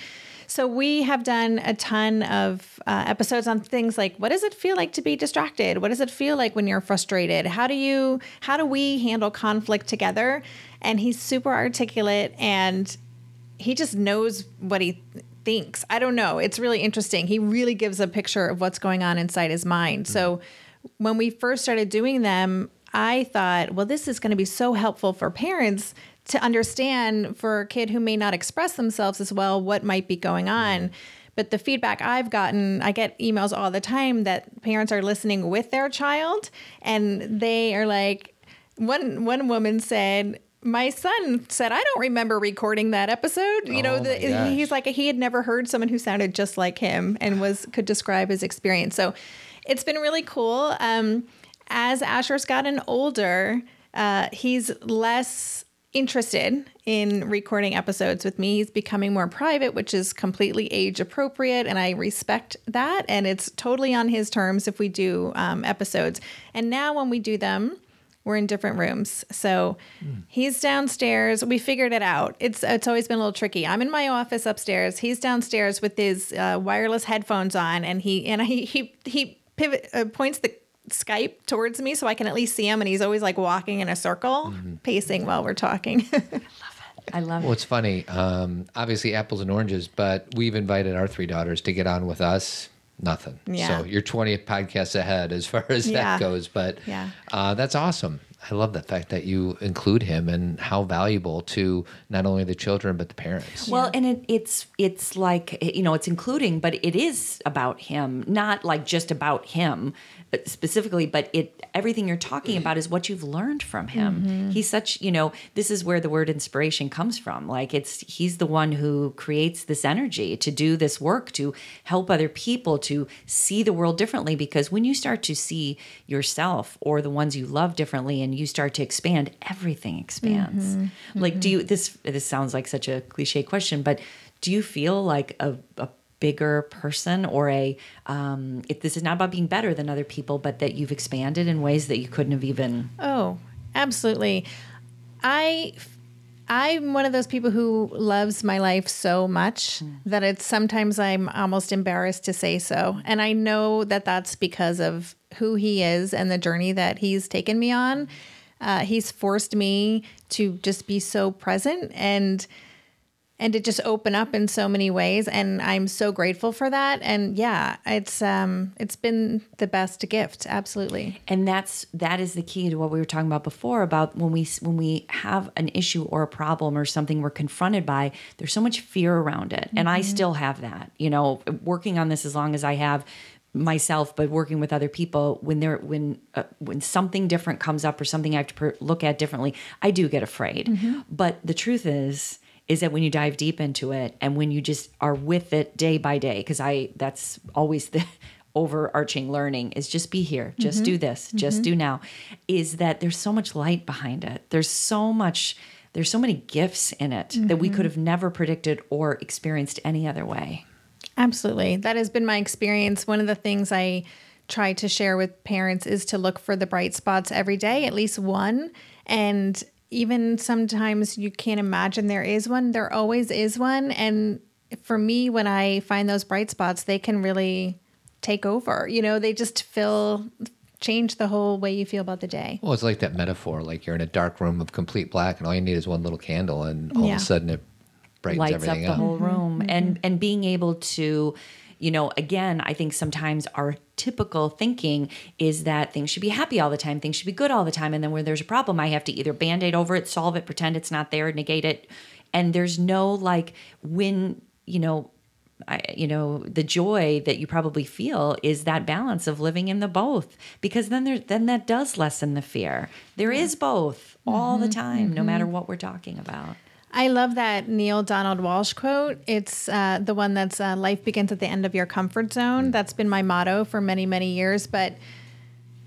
so we have done a ton of uh, episodes on things like what does it feel like to be distracted? What does it feel like when you're frustrated? How do you how do we handle conflict together? And he's super articulate and he just knows what he thinks. I don't know. It's really interesting. He really gives a picture of what's going on inside his mind. So mm-hmm. when we first started doing them, I thought, well, this is going to be so helpful for parents to understand for a kid who may not express themselves as well what might be going mm-hmm. on. But the feedback I've gotten, I get emails all the time that parents are listening with their child and they are like, one one woman said, my son said, I don't remember recording that episode. You know, Oh the, he's like, he had never heard someone who sounded just like him and was could describe his experience. So it's been really cool. Um, as Asher's gotten older, uh, he's less interested in recording episodes with me. He's becoming more private, which is completely age appropriate, and I respect that. And it's totally on his terms if we do um, episodes. And now when we do them, we're in different rooms. So he's downstairs. We figured it out. It's it's always been a little tricky. I'm in my office upstairs. He's downstairs with his uh, wireless headphones on, and he and he he he pivot uh, points the Skype towards me so I can at least see him. And he's always like walking in a circle, pacing while we're talking. I love it. I love it. Well, it. it's funny. Um, obviously, apples and oranges, but we've invited our three daughters to get on with us. Nothing. Yeah. So you're 20 podcasts ahead as far as Yeah. that goes. But Yeah. uh, that's awesome. I love the fact that you include him and how valuable to not only the children but the parents. Well, and it, it's it's like you know it's including, but it is about him, not like just about him but specifically. But it everything you're talking about is what you've learned from him. Mm-hmm. He's such you know this is where the word inspiration comes from. Like it's he's the one who creates this energy to do this work to help other people to see the world differently. Because when you start to see yourself or the ones you love differently, and you start to expand, everything expands. Mm-hmm. Like, do mm-hmm. you this this sounds like such a cliche question, but do you feel like a, a bigger person or a um, if this is not about being better than other people, but that you've expanded in ways that you couldn't have even Oh, absolutely. I I'm one of those people who loves my life so much that it's sometimes I'm almost embarrassed to say so. And I know that that's because of who he is and the journey that he's taken me on. Uh, he's forced me to just be so present and and to just open up in so many ways and i'm so grateful for that. And yeah it's um it's been the best gift absolutely. And that's that is the key to what we were talking about before about when we when we have an issue or a problem or something we're confronted by there's so much fear around it. And i still have that you know working on this as long as i have myself but working with other people when there when uh, when something different comes up or something i have to per- look at differently i do get afraid. But the truth is is that when you dive deep into it and when you just are with it day by day because i that's always the overarching learning is just be here just mm-hmm. do this just mm-hmm. do now is that there's so much light behind it there's so much there's so many gifts in it that we could mm-hmm. have never predicted or experienced any other way Absolutely. That has been my experience. One of the things I try to share with parents is to look for the bright spots every day, at least one. And even sometimes you can't imagine there is one, there always is one. And for me, when I find those bright spots, they can really take over. You know, they just fill, change the whole way you feel about the day. Well, it's like that metaphor, like you're in a dark room of complete black, and all you need is one little candle, and all Yeah. of a sudden it brightens lights up the up. whole room mm-hmm. and and being able to you know again i think sometimes our typical thinking is that things should be happy all the time things should be good all the time and then when there's a problem i have to either band-aid over it solve it pretend it's not there negate it. And there's no like when you know I, you know the joy that you probably feel is that balance of living in the both because then there then that does lessen the fear. There is both all the mm-hmm. time no mm-hmm. matter what we're talking about I love that Neale Donald Walsch quote. It's uh, the one that's uh, life begins at the end of your comfort zone. That's been my motto for many, many years. But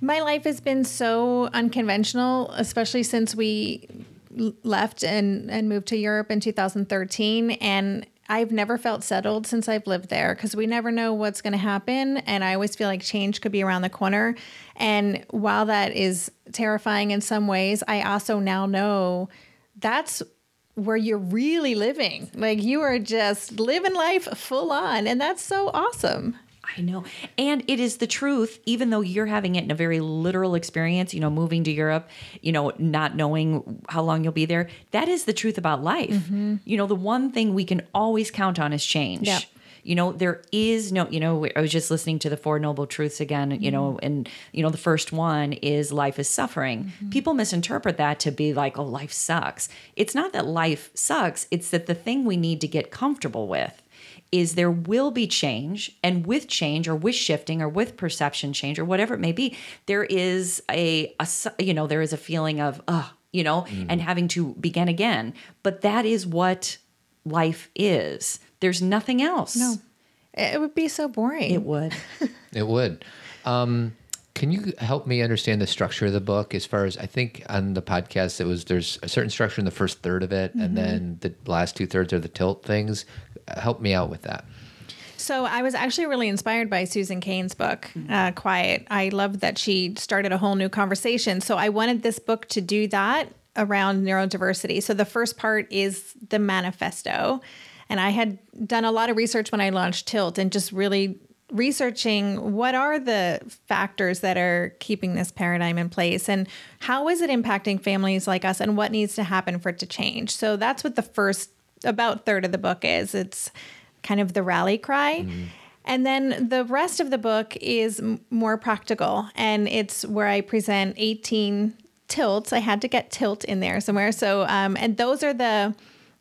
my life has been so unconventional, especially since we left and, and moved to Europe in 2013. And I've never felt settled since I've lived there because we never know what's going to happen. And I always feel like change could be around the corner. And while that is terrifying in some ways, I also now know that's where you're really living. Like you are just living life full on. And that's so awesome. I know. And it is the truth, even though you're having it in a very literal experience, you know, moving to Europe, you know, not knowing how long you'll be there. That is the truth about life. Mm-hmm. You know, the one thing we can always count on is change. Yep. You know, there is no, you know, I was just listening to the Four Noble Truths again, you know, and, you know, the first one is life is suffering. People misinterpret that to be like, oh, life sucks. It's not that life sucks, it's that the thing we need to get comfortable with is there will be change and with change or with shifting or with perception change or whatever it may be there is a, a you know there is a feeling of uh you know and having to begin again. But that is what life is there's nothing else no It would be so boring. it would It would. Um, can you help me understand the structure of the book? As far as I think on the podcast, it was there's a certain structure in the first third of it, and then the last two thirds are the tilt things. Uh, Help me out with that. So I was actually really inspired by Susan Cain's book, uh, Quiet. I loved that she started a whole new conversation. So I wanted this book to do that around neurodiversity. So the first part is the manifesto. And I had done a lot of research when I launched Tilt and just really researching what are the factors that are keeping this paradigm in place and how is it impacting families like us and what needs to happen for it to change. So that's what the first about third of the book is. It's kind of the rally cry. And then the rest of the book is m- more practical, and it's where I present 18 tilts. I had to get tilt in there somewhere. So, um, and those are the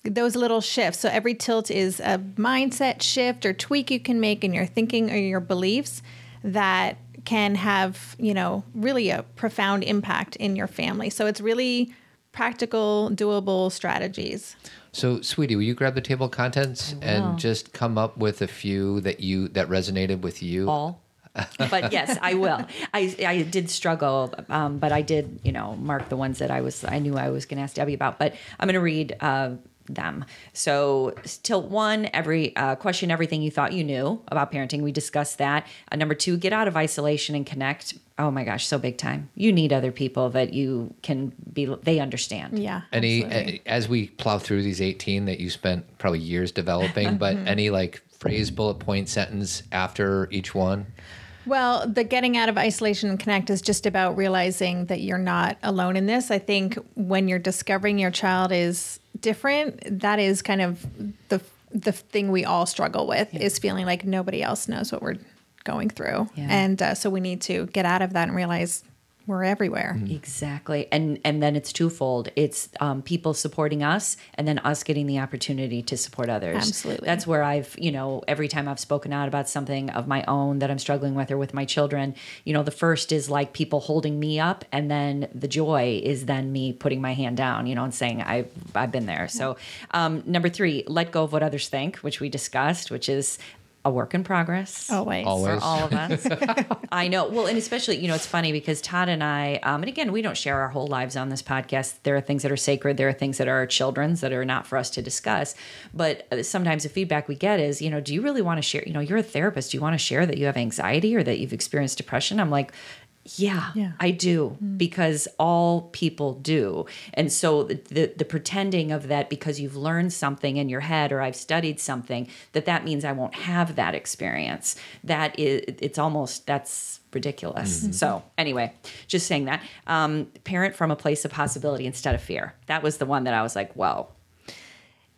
those little shifts. So every tilt is a mindset shift or tweak you can make in your thinking or your beliefs that can have, you know, really a profound impact in your family. So it's really practical, doable strategies. So, sweetie, will you grab the table of contents and just come up with a few that you that resonated with you? all but yes i will i i did struggle um, but i did you know mark the ones that i was i knew i was going to ask debbie about but i'm going to read uh, them so tilt one every uh, question everything you thought you knew about parenting we discussed that uh, number two get out of isolation and connect oh my gosh so big time you need other people that you can be they understand Yeah. Any absolutely. as we plow through these 18 that you spent probably years developing, but any like phrase, bullet point, sentence after each one? Well, the getting out of isolation and connect is just about realizing that you're not alone in this. I think when you're discovering your child is different, that is kind of the the thing we all struggle with is feeling like nobody else knows what we're going through, Yeah. and uh, so we need to get out of that and realize we're everywhere. Exactly, and and then it's twofold. It's um, people supporting us, and then us getting the opportunity to support others. Absolutely. that's where I've you know every time I've spoken out about something of my own that I'm struggling with or with my children. You know, the first is like people holding me up, and then the joy is then me putting my hand down. You know, and saying I've I've been there. So um, number three, let go of what others think, which we discussed, which is a work in progress Always. Always. for all of us. I know. Well, and especially, you know, it's funny because Todd and I, um, and again, we don't share our whole lives on this podcast. There are things that are sacred. There are things that are our children's that are not for us to discuss. But uh, sometimes the feedback we get is, you know, do you really want to share? You know, you're a therapist. Do you want to share that you have anxiety or that you've experienced depression? I'm like, yeah, Yeah. I do because all people do. And so the, the the pretending of that because you've learned something in your head or I've studied something that that means I won't have that experience. That is it's almost that's ridiculous. So anyway, just saying that. Um, parent from a place of possibility instead of fear. That was the one that I was like, whoa.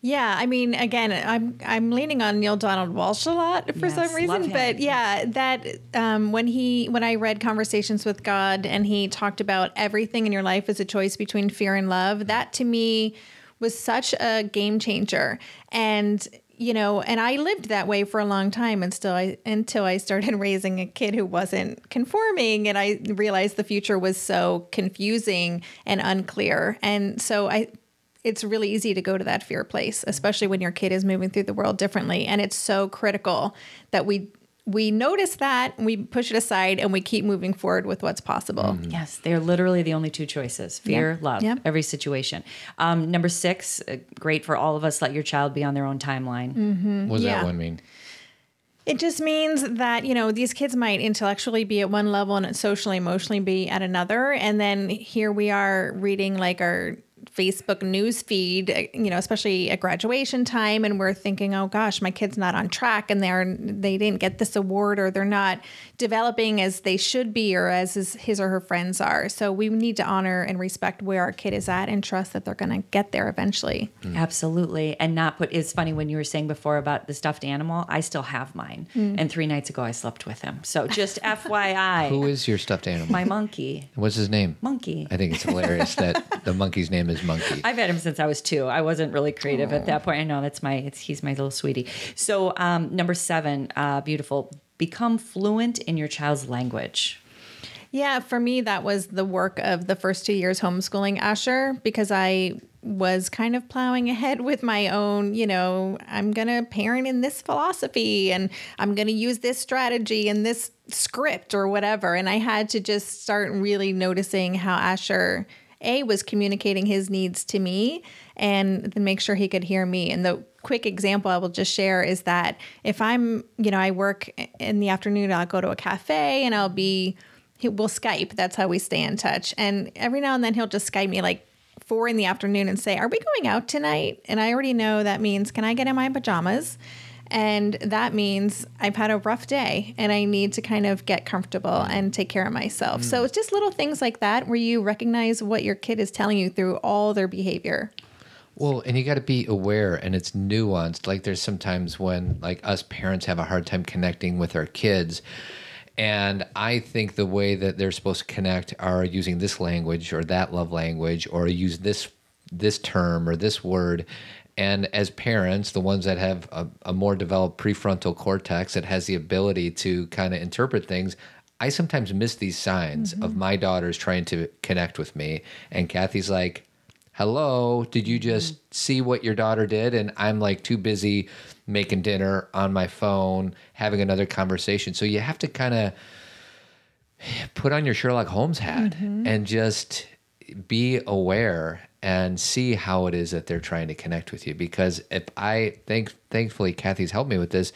Yeah, I mean, again, I'm I'm leaning on Neale Donald Walsch a lot for Yes, some reason, but yeah, that um, when he when I read Conversations with God and he talked about everything in your life is a choice between fear and love, that to me was such a game changer, and you know, and I lived that way for a long time, and still I until I started raising a kid who wasn't conforming, and I realized the future was so confusing and unclear, and so I it's really easy to go to that fear place, especially when your kid is moving through the world differently. And it's so critical that we we notice that we push it aside and we keep moving forward with what's possible. Yes, they're literally the only two choices fear, Yeah. love, Yeah. every situation. Um, number six, uh, great for all of us, let your child be on their own timeline. What does Yeah. that one mean? It just means that, you know, these kids might intellectually be at one level and socially, emotionally be at another. And then here we are reading like our Facebook news feed, uh, you know, especially at graduation time, and we're thinking, oh gosh, my kid's not on track, and they're they didn't get this award, or they're not developing as they should be, or as his, his or her friends are. So we need to honor and respect where our kid is at, and trust that they're going to get there eventually. Absolutely. And not put, it's funny when you were saying before about the stuffed animal, I still have mine. And three nights ago, I slept with him. So just FYI, Who is your stuffed animal? my monkey? What's his name? Monkey. I think it's hilarious that the monkey's name is Monkey. I've had him since I was two. I wasn't really creative at that point. I know that's my, it's, he's my little sweetie. So, um, number seven, uh, beautiful, become fluent in your child's language. Yeah, for me, that was the work of the first two years homeschooling Asher because I was kind of plowing ahead with my own, you know, I'm going to parent in this philosophy and I'm going to use this strategy and this script or whatever. And I had to just start really noticing how Asher, A, was communicating his needs to me and make sure he could hear me. And the quick example I will just share is that if I'm, you know, I work in the afternoon, I'll go to a cafe and I'll be, we'll Skype. That's how we stay in touch. And every now and then he'll just Skype me like four in the afternoon and say, Are we going out tonight? And I already know that means, Can I get in my pajamas? And that means I've had a rough day and I need to kind of get comfortable and take care of myself. So mm. it's just little things like that where you recognize what your kid is telling you through all their behavior. Well, and you got to be aware, and it's nuanced. Like there's sometimes when like us parents have a hard time connecting with our kids, and I think the way that they're supposed to connect are using this language or that love language, or use this this term or this word. And as parents, the ones that have a, a more developed prefrontal cortex that has the ability to kind of interpret things, I sometimes miss these signs of mm-hmm. my daughters trying to connect with me. And Cathy's like, hello, did you just mm-hmm. see what your daughter did? And I'm like too busy making dinner on my phone, having another conversation. So you have to kind of put on your Sherlock Holmes hat mm-hmm. and just be aware and see how it is that they're trying to connect with you. Because if I think, thankfully, Cathy's helped me with this.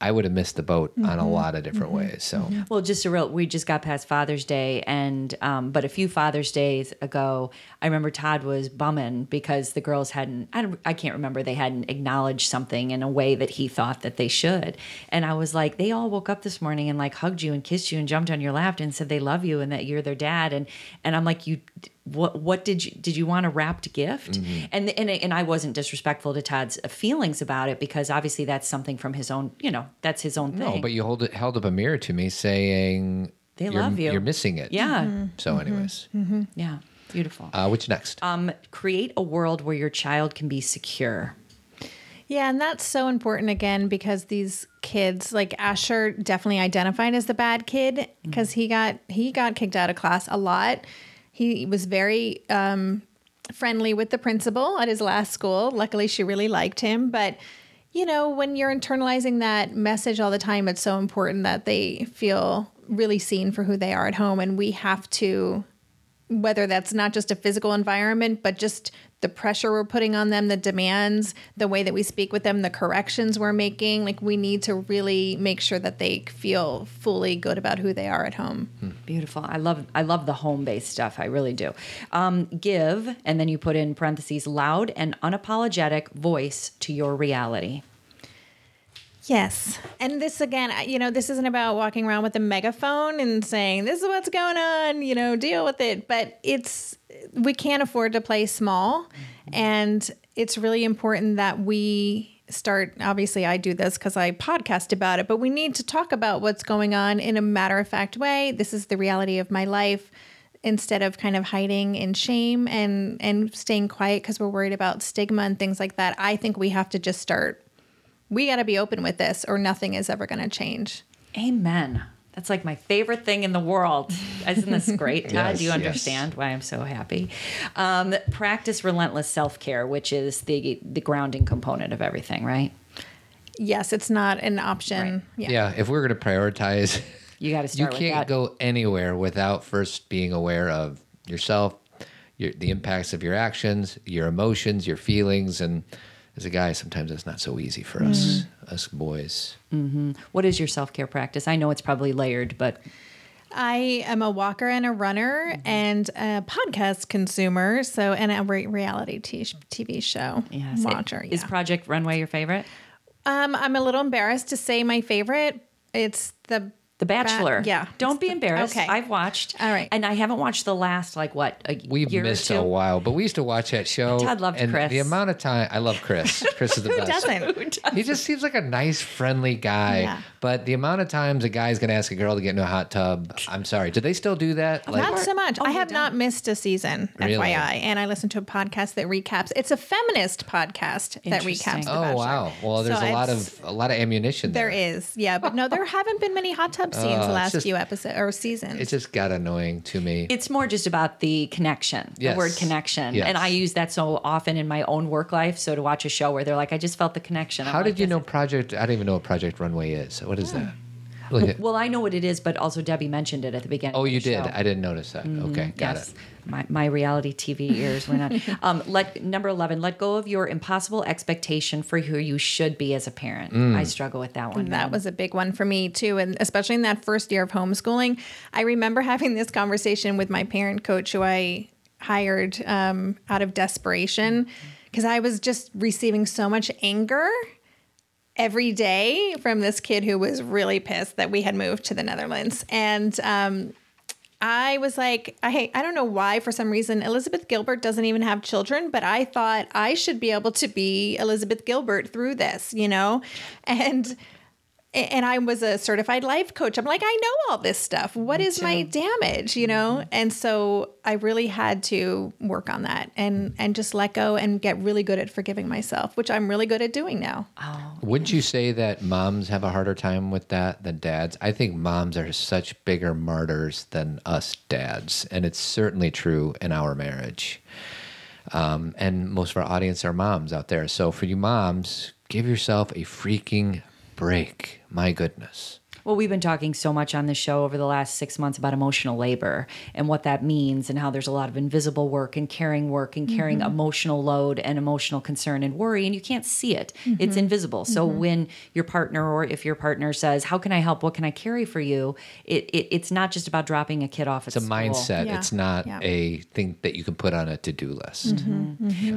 I would have missed the boat on a mm-hmm. lot of different mm-hmm. ways. So mm-hmm. Well, just a real. We just got past Father's Day, and um, but a few Father's Days ago, I remember Todd was bumming because the girls hadn't. I don't. I can't remember. They hadn't acknowledged something in a way that he thought that they should. And I was like, they all woke up this morning and like hugged you and kissed you and jumped on your lap and said they love you and that you're their dad. And and I'm like, you. What what did you did you want a wrapped gift? Mm-hmm. And and and I wasn't disrespectful to Todd's feelings about it because obviously that's something from his own. You know, that's his own thing. no, but you hold it, held up a mirror to me saying They you're, love you. You're missing it. yeah. Mm-hmm. So, mm-hmm. anyways, Yeah, beautiful. uh, what's next? Um, create a world where your child can be secure. Yeah, and that's so important again because these kids, like Asher, definitely identified as the bad kid because he got he got kicked out of class a lot. He was very um, friendly with the principal at his last school. Luckily, she really liked him, but you know, when you're internalizing that message all the time, it's so important that they feel really seen for who they are at home, and we have to whether that's not just a physical environment, but just the pressure we're putting on them, the demands, the way that we speak with them, the corrections we're making. Like, we need to really make sure that they feel fully good about who they are at home. Beautiful. I love I love the home based stuff. I really do. Um, give and then you put in parentheses loud and unapologetic voice to your reality. Yes. And this again, you know, this isn't about walking around with a megaphone and saying, this is what's going on, you know, deal with it. But it's, we can't afford to play small. Mm-hmm. And it's really important that we start. Obviously, I do this because I podcast about it, but we need to talk about what's going on in a matter of fact way. This is the reality of my life instead of kind of hiding in shame and and staying quiet because we're worried about stigma and things like that i think we have to just start we got to be open with this or nothing is ever going to change. Amen. That's like my favorite thing in the world. Isn't this great, Todd? Yes, Do you yes. understand why I'm so happy? Um, practice relentless self care, which is the the grounding component of everything, right? Yes, it's not an option. Right. Yeah. yeah, if we're going to prioritize, You got to you start with can't that. go anywhere without first being aware of yourself, your, the impacts of your actions, your emotions, your feelings, and as a guy, sometimes it's not so easy for us, Mm. us boys. what is your self care practice? I know it's probably layered, but I am a walker and a runner and a podcast consumer. So, and a re- reality t- TV show Yes. watcher. Is yeah. Project Runway your favorite? um, I'm a little embarrassed to say my favorite. It's the The Bachelor. yeah. Don't It's be the- embarrassed. okay. I've watched. All right. And I haven't watched the last, like, what, a We've year missed or two? a while, but we used to watch that show. Todd loved and Chris. The amount of time I love Chris. Chris is the Who best. doesn't? He just seems like a nice, friendly guy. Yeah. But the amount of times a guy's going to ask a girl to get into a hot tub, I'm sorry. Do they still do that? Like, Not so much. Oh, I have not don't. missed a season, Really? FYI. And I listen to a podcast that recaps. It's a feminist podcast that recaps. The oh Bachelor. wow. Well, there's So a lot of a lot of ammunition There there. is, yeah, but no, there haven't been many hot tub oh, scenes Oh, the last just- few episodes or seasons. It just got annoying to me. It's more just about the connection, Yes. the word connection. Yes. And I use that so often in my own work life. So to watch a show where they're like, I just felt the connection. I'm How like, did you know it- Project? I don't even know what Project Runway is. What is that? Look at- Well, I know what it is, but also Debbie mentioned it at the beginning. oh, of you the did. show. I didn't notice that. Okay, got yes. it. My, my reality TV ears went on. um, let number eleven. Let go of your impossible expectation for who you should be as a parent. Mm. I struggle with that one. That was a big one for me too, and especially in that first year of homeschooling. I remember having this conversation with my parent coach, who I hired um, out of desperation, because I was just receiving so much anger every day from this kid who was really pissed that we had moved to the Netherlands, and um, I was like, I I don't know why for some reason Elizabeth Gilbert doesn't even have children, but I thought I should be able to be Elizabeth Gilbert through this, you know? And and I was a certified life coach. I'm like, I know all this stuff. What is my damage, you know? And so I really had to work on that and and just let go and get really good at forgiving myself, which I'm really good at doing now. Wouldn't you say that moms have a harder time with that than dads? I think moms are such bigger martyrs than us dads, and it's certainly true in our marriage. Um, and most of our audience are moms out there. So for you moms, give yourself a freaking break. My goodness. Well, we've been talking so much on the show over the last six months about emotional labor and what that means, and how there's a lot of invisible work and caring work and carrying emotional load and emotional concern and worry, and you can't see it. It's invisible. So when your partner, or if your partner says, "How can I help? What can I carry for you?" It, it it's not just about dropping a kid off at It's a mindset. Yeah. It's not Yeah. a thing that you can put on a to-do list.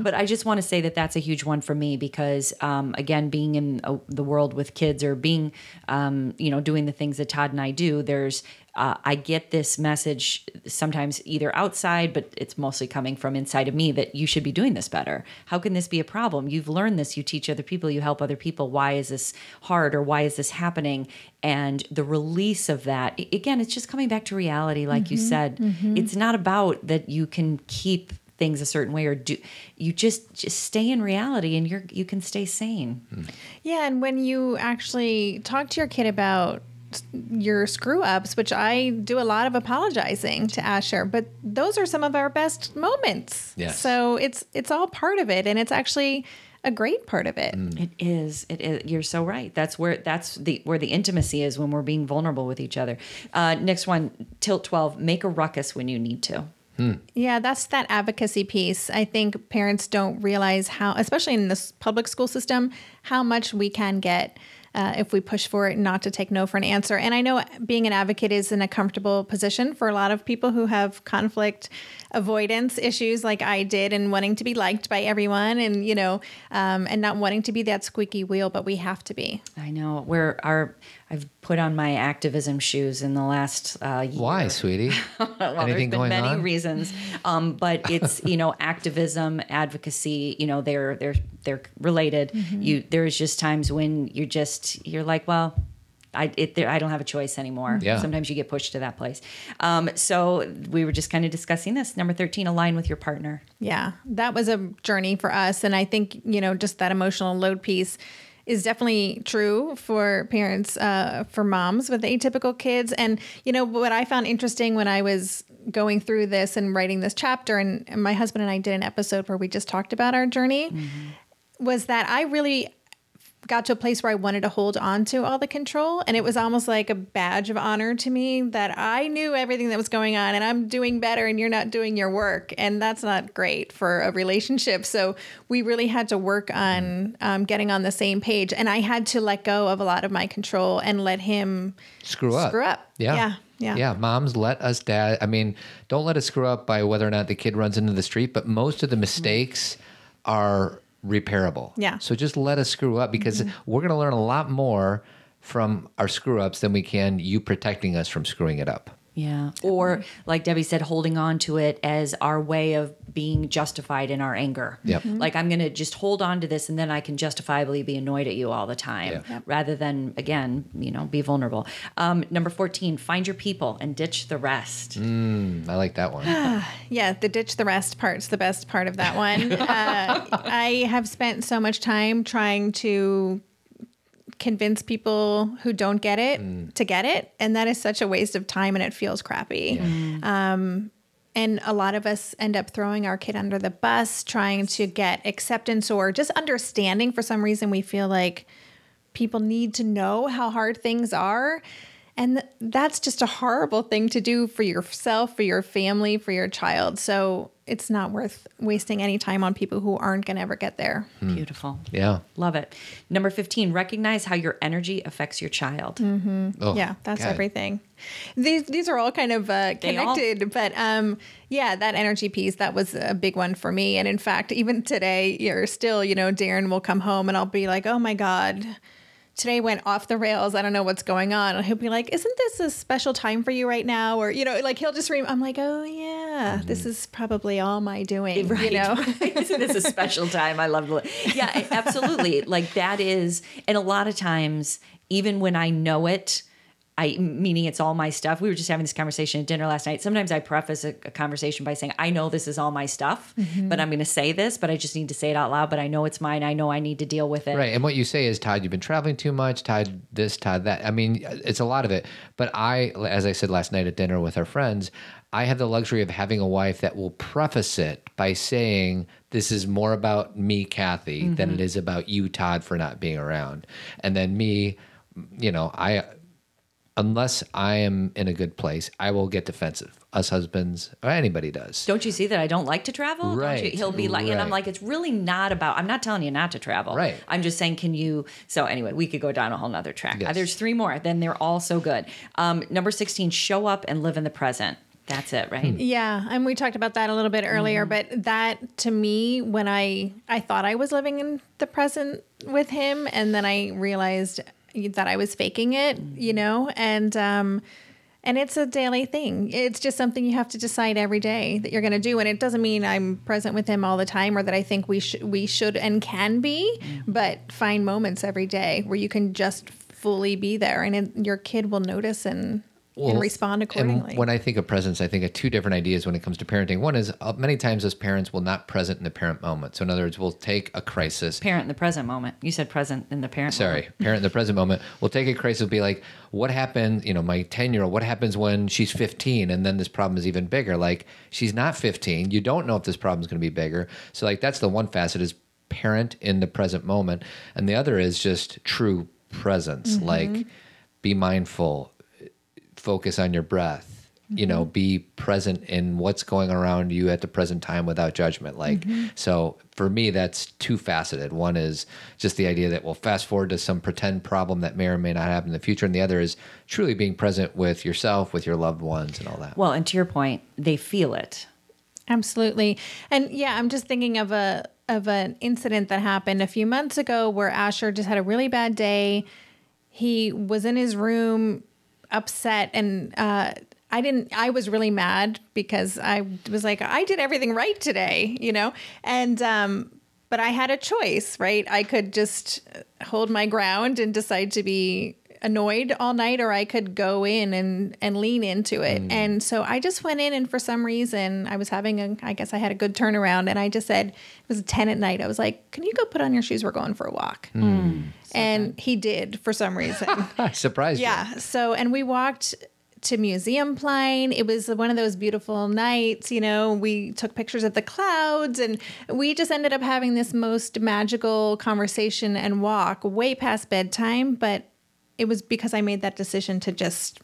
But I just want to say that that's a huge one for me because, um, again, being in uh, the world with kids or being, um, you know, doing the things that Todd and I do, there's, uh, I get this message sometimes either outside, but it's mostly coming from inside of me that you should be doing this better. How can this be a problem? You've learned this, you teach other people, you help other people. Why is this hard or why is this happening? And the release of that, again, it's just coming back to reality, like you mm-hmm. said. Mm-hmm. It's not about that you can keep things a certain way or do you just just stay in reality and you're you can stay sane hmm. Yeah, and when you actually talk to your kid about your screw ups, which I do a lot of apologizing to Asher, but those are some of our best moments. Yes. So it's it's all part of it, and it's actually a great part of it. it is it is you're so right that's where that's the where the intimacy is when we're being vulnerable with each other uh next one tilt 12 make a ruckus when you need to Yeah, that's that advocacy piece. I think parents don't realize how, especially in this public school system, how much we can get uh, if we push for it, not to take no for an answer. And I know being an advocate is in a comfortable position for a lot of people who have conflict avoidance issues, like I did, and wanting to be liked by everyone, and you know, um, and not wanting to be that squeaky wheel, but we have to be. i know where our i've put on my activism shoes in the last uh year Why, sweetie? well, Anything there's been going many on? reasons, um, but it's you know activism, advocacy. You know they're they're they're related. Mm-hmm. You there's just times when you're just you're like, well, I it, there, I don't have a choice anymore. Yeah. Sometimes you get pushed to that place. Um, so we were just kind of discussing this. Number thirteen, align with your partner. Yeah, that was a journey for us. And I think, you know, just that emotional load piece is definitely true for parents, uh, for moms with atypical kids. And, you know, what I found interesting when I was going through this and writing this chapter, and, and my husband and I did an episode where we just talked about our journey, was that I really got to a place where I wanted to hold on to all the control. And it was almost like a badge of honor to me that I knew everything that was going on and I'm doing better and you're not doing your work. And that's not great for a relationship. So we really had to work on um, getting on the same page. And I had to let go of a lot of my control and let him Screw up. Screw up. Yeah. Yeah. Yeah. Yeah. Moms, let us dad. I mean, don't let us screw up by whether or not the kid runs into the street, but most of the mistakes are repairable. Yeah. So just let us screw up because mm-hmm. we're going to learn a lot more from our screw ups than we can you protecting us from screwing it up. Yeah. Or like Debbie said, holding on to it as our way of being justified in our anger. Yep. Mm-hmm. Like I'm going to just hold on to this and then I can justifiably be annoyed at you all the time Yeah. Yep. rather than, again, you know, be vulnerable. Um, number 14, find your people and ditch the rest. Mm, I like that one. Yeah, the ditch the rest part's the best part of that one. uh, I have spent so much time trying to convince people who don't get it to get it, and that is such a waste of time and it feels crappy. Um, and a lot of us end up throwing our kid under the bus, trying to get acceptance or just understanding. For some reason, we feel like people need to know how hard things are. And th- that's just a horrible thing to do for yourself, for your family, for your child. So it's not worth wasting any time on people who aren't going to ever get there. Beautiful. Yeah. Love it. Number 15, recognize how your energy affects your child. Oh, yeah, that's God. everything. These these are all kind of uh, They all- connected, but um, yeah, that energy piece that was a big one for me. And in fact, even today, you're still, you know, Darren will come home and I'll be like, oh my god. Today went off the rails. I don't know what's going on. And he'll be like, "Isn't this a special time for you right now?" Or you know, like he'll just. Re- I'm like, "Oh yeah, this mm-hmm. is probably all my doing." Right. You know, Isn't this a special time? I love it. Yeah, absolutely. like that is, and a lot of times, even when I know it, I meaning it's all my stuff. We were just having this conversation at dinner last night. Sometimes I preface a, a conversation by saying, "I know this is all my stuff, mm-hmm. but I'm going to say this, but I just need to say it out loud. But I know it's mine. I know I need to deal with it." Right. And what you say is, Todd, you've been traveling too much, Todd, this, Todd, that. I mean, it's a lot of it. But I, as I said last night at dinner with our friends, I have the luxury of having a wife that will preface it by saying, this is more about me, Cathy, than mm-hmm. it is about you, Todd, for not being around. And then me, you know, I, unless I am in a good place, I will get defensive. Us husbands, or anybody does. Don't you see that I don't like to travel? Don't Right, you? He'll be like, and I'm like, it's really not about. I'm not telling you not to travel. Right. I'm just saying, can you? So anyway, we could go down a whole nother track. Yes. Uh, there's three more. Then they're all so good. Um, number 16, show up and live in the present. That's it, right? Yeah, and we talked about that a little bit earlier, but that to me when I I thought I was living in the present with him and then I realized that I was faking it, you know, and um and it's a daily thing. It's just something you have to decide every day that you're going to do. And it doesn't mean I'm present with him all the time or that I think we should we should and can be, but find moments every day where you can just fully be there and it, your kid will notice and and respond accordingly. And when I think of presence, I think of two different ideas when it comes to parenting. One is uh, many times as parents will not present in the parent moment. So in other words, we'll take a crisis. Parent in the present moment. You said present in the parent. Sorry, moment. parent in the present moment. We'll take a crisis and be like, what happened? You know, my 10 year old, what happens when she's 15? And then this problem is even bigger. Like, she's not 15. You don't know if this problem is going to be bigger. So, like, that's the one facet is parent in the present moment. And the other is just true presence. Like, be mindful, focus on your breath you know mm-hmm. be present in what's going around you at the present time without judgment like mm-hmm. so for me that's two faceted one is just the idea that we'll fast forward to some pretend problem that may or may not happen in the future and the other is truly being present with yourself with your loved ones and all that Well, and to your point, they feel it. Absolutely. And yeah, I'm just thinking of a of an incident that happened a few months ago where Asher just had a really bad day. He was in his room upset and uh I didn't I was really mad because I was like I did everything right today, you know? And um but I had a choice, right? I could just hold my ground and decide to be annoyed all night or I could go in and and lean into it. Mm. And so I just went in and for some reason I was having a I guess I had a good turnaround and I just said it was 10 at night. I was like, "Can you go put on your shoes? We're going for a walk." Mm. Mm. and he did for some reason. I surprised you yeah. So and we walked to Museumplein. It was one of those beautiful nights, you know, we took pictures of the clouds and we just ended up having this most magical conversation and walk way past bedtime. But it was because I made that decision to just,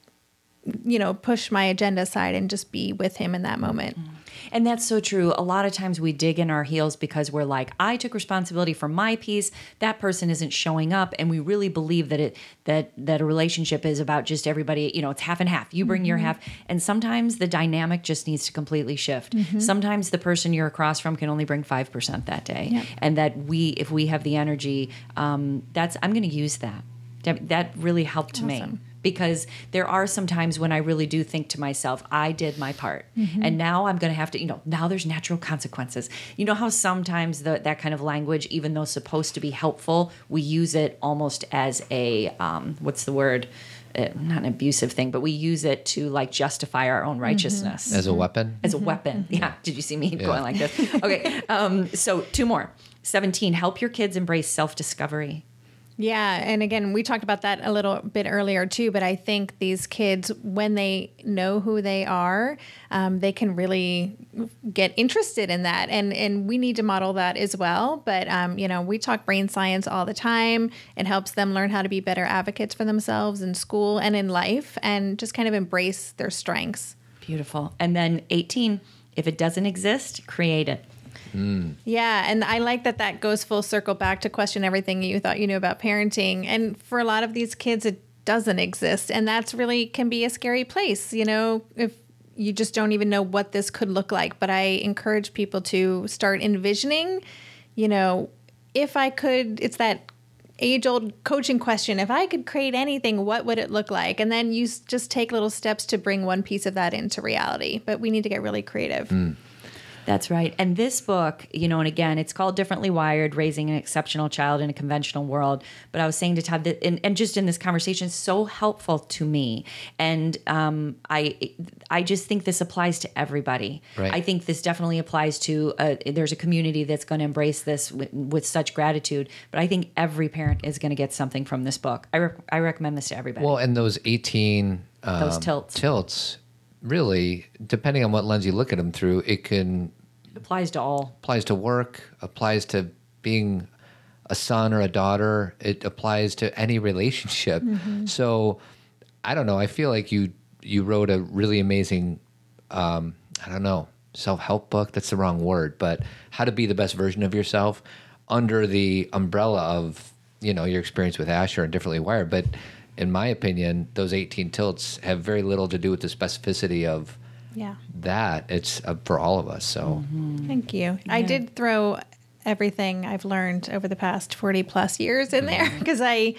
you know, push my agenda aside and just be with him in that moment. Mm-hmm. And that's so true. A lot of times we dig in our heels because we're like, I took responsibility for my piece. That person isn't showing up, and we really believe that it that that a relationship is about just everybody. You know, it's half and half. You bring your mm-hmm. half, and sometimes the dynamic just needs to completely shift. Mm-hmm. Sometimes the person you're across from can only bring five percent that day, and that we, if we have the energy, um, that's I'm going to use that. That that really helped me because there are some times when I really do think to myself, I did my part. And now I'm going to have to, you know, now there's natural consequences. You know how sometimes the, that kind of language, even though supposed to be helpful, we use it almost as a, um, what's the word? Uh, not an abusive thing, but we use it to like justify our own righteousness As a weapon? as a weapon. Yeah. Did you see me going like this? Okay. Um, so two more. 17, help your kids embrace self discovery. Yeah, and again, we talked about that a little bit earlier too. But I think these kids, when they know who they are, um, they can really get interested in that, and and we need to model that as well. But um, you know, we talk brain science all the time. It helps them learn how to be better advocates for themselves in school and in life, and just kind of embrace their strengths. Beautiful. And then 18, if it doesn't exist, create it. Yeah, and I like that that goes full circle back to question everything you thought you knew about parenting. And for a lot of these kids, it doesn't exist, and that's really can be a scary place. You know, if you just don't even know what this could look like. But I encourage people to start envisioning. You know, if I could, it's that age old coaching question if i could create anything what would it look like and then you just take little steps to bring one piece of that into reality but we need to get really creative mm. That's right. And this book, you know, and again, it's called Differently Wired Raising an Exceptional Child in a Conventional World. But I was saying to Todd that, and, and just in this conversation, so helpful to me. And um, I, I just think this applies to everybody. Right. I think this definitely applies to, uh there's a community that's going to embrace this with, with such gratitude. But I think every parent is going to get something from this book. I, rec- I recommend this to everybody. Well, and those 18 um, Those tilts. tilts, really, depending on what lens you look at them through, it can it applies to all. applies to work, applies to being a son or a daughter. It applies to any relationship. So, I don't know. I feel like you you wrote a really amazing, um, I don't know, self help book. That's the wrong word, but how to be the best version of yourself under the umbrella of you know your experience with Asher and differently wired. But in my opinion, those 18 tilts have very little to do with the specificity of yeah that. It's uh, for all of us. So. Thank you. I did throw everything I've learned over the past 40 plus years in there because I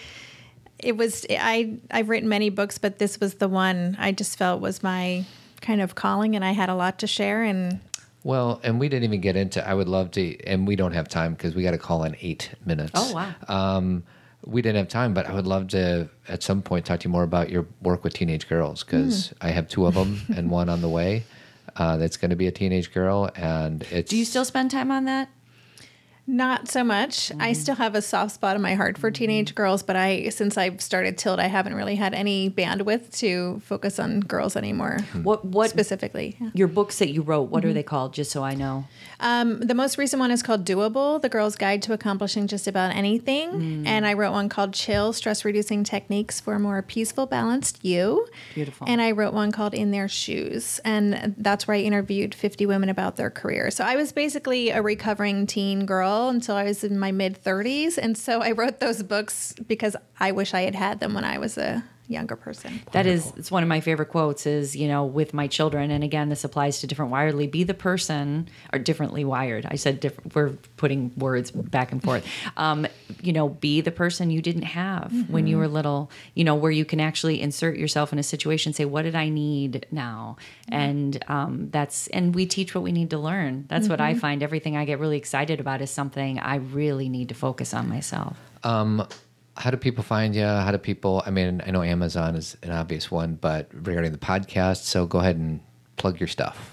it was I I've written many books but this was the one I just felt was my kind of calling and I had a lot to share and Well, and we didn't even get into. I would love to, and we don't have time because we got to call in eight minutes. Oh, wow. Um, we didn't have time, but I would love to at some point talk to you more about your work with teenage girls because I have two of them and one on the way. Uh, that's going to be a teenage girl, and it's. Do you still spend time on that? Not so much. I mm-hmm. still have a soft spot in my heart for teenage mm-hmm. girls, but I since I've started Tilt, I haven't really had any bandwidth to focus on girls anymore. Hmm. What what Specifically, yeah. your books that you wrote? What are mm-hmm. they called? Just so I know. Um, the most recent one is called Doable, The Girl's Guide to Accomplishing Just About Anything. Mm. And I wrote one called Chill, Stress Reducing Techniques for a More Peaceful, Balanced You. Beautiful. And I wrote one called In Their Shoes. And that's where I interviewed 50 women about their career. So I was basically a recovering teen girl until I was in my mid 30s. And so I wrote those books because I wish I had had them when I was a younger person. That is, it's one of my favorite quotes. Is you know, with my children, and again, this applies to different wiredly. Be the person, or differently wired. I said different. We're putting words back and forth. Um, you know, be the person you didn't have when you were little. You know, where you can actually insert yourself in a situation. Say, what did I need now? And um, that's and we teach what we need to learn. That's what I find. Everything I get really excited about is something I really need to focus on myself. How do people find you? How do people? I mean, I know Amazon is an obvious one, but regarding the podcast, so go ahead and plug your stuff.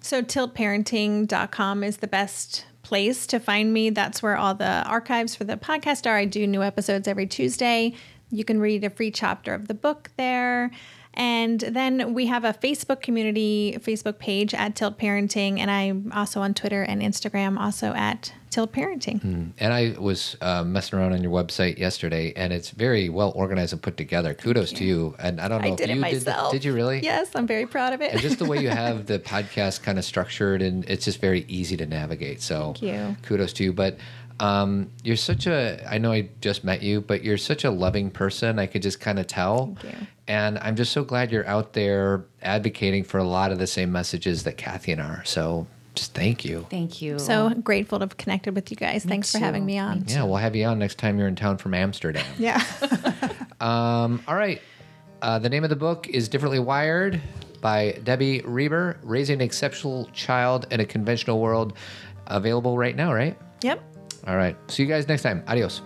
So tiltparenting.com is the best place to find me. That's where all the archives for the podcast are. I do new episodes every Tuesday. You can read a free chapter of the book there. And then we have a Facebook community Facebook page at Tilt Parenting, and I'm also on Twitter and Instagram, also at Tilt Parenting. And I was uh, messing around on your website yesterday, and it's very well organized and put together. Kudos to you. And I don't know I if did you it myself. did. Did you really? Yes, I'm very proud of it. And just the way you have the podcast kind of structured, and it's just very easy to navigate. So Thank you. kudos to you. But um, you're such a, I know I just met you, but you're such a loving person. I could just kind of tell. And I'm just so glad you're out there advocating for a lot of the same messages that Cathy and i are. So just thank you. Thank you. so grateful to have connected with you guys. Thanks for having me on. Yeah, we'll have you on next time you're in town from Amsterdam. Yeah. Um, all right. Uh, the name of the book is Differently Wired by Debbie Reber, Raising an Exceptional Child in a Conventional World. Available right now, right? yep. All right. See you guys next time. Adios.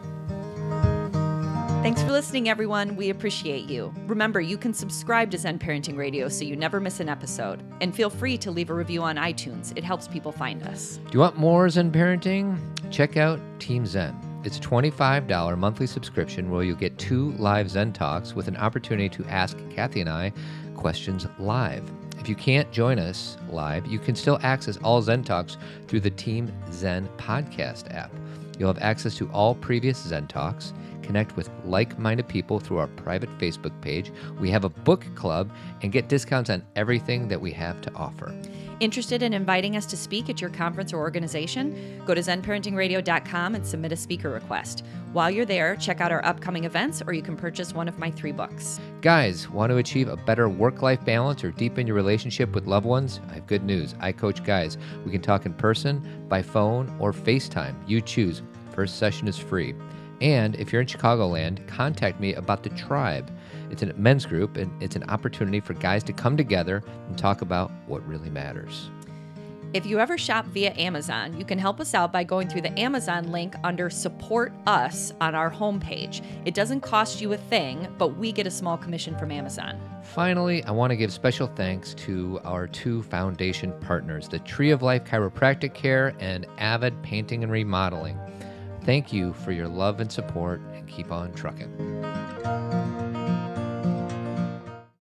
Thanks for listening, everyone. We appreciate you. Remember, you can subscribe to Zen Parenting Radio so you never miss an episode. And feel free to leave a review on iTunes, it helps people find us. Do you want more Zen parenting? Check out Team Zen. It's a $25 monthly subscription where you'll get two live Zen talks with an opportunity to ask Cathy and I questions live. If you can't join us live, you can still access all Zen talks through the Team Zen podcast app. You'll have access to all previous Zen talks, connect with like minded people through our private Facebook page. We have a book club and get discounts on everything that we have to offer. Interested in inviting us to speak at your conference or organization? Go to zenparentingradio.com and submit a speaker request. While you're there, check out our upcoming events or you can purchase one of my three books. Guys, want to achieve a better work life balance or deepen your relationship with loved ones? I have good news. I coach guys. We can talk in person, by phone, or FaceTime. You choose. First session is free. And if you're in Chicagoland, contact me about the tribe. It's a men's group and it's an opportunity for guys to come together and talk about what really matters. If you ever shop via Amazon, you can help us out by going through the Amazon link under Support Us on our homepage. It doesn't cost you a thing, but we get a small commission from Amazon. Finally, I want to give special thanks to our two foundation partners, the Tree of Life Chiropractic Care and Avid Painting and Remodeling. Thank you for your love and support, and keep on trucking.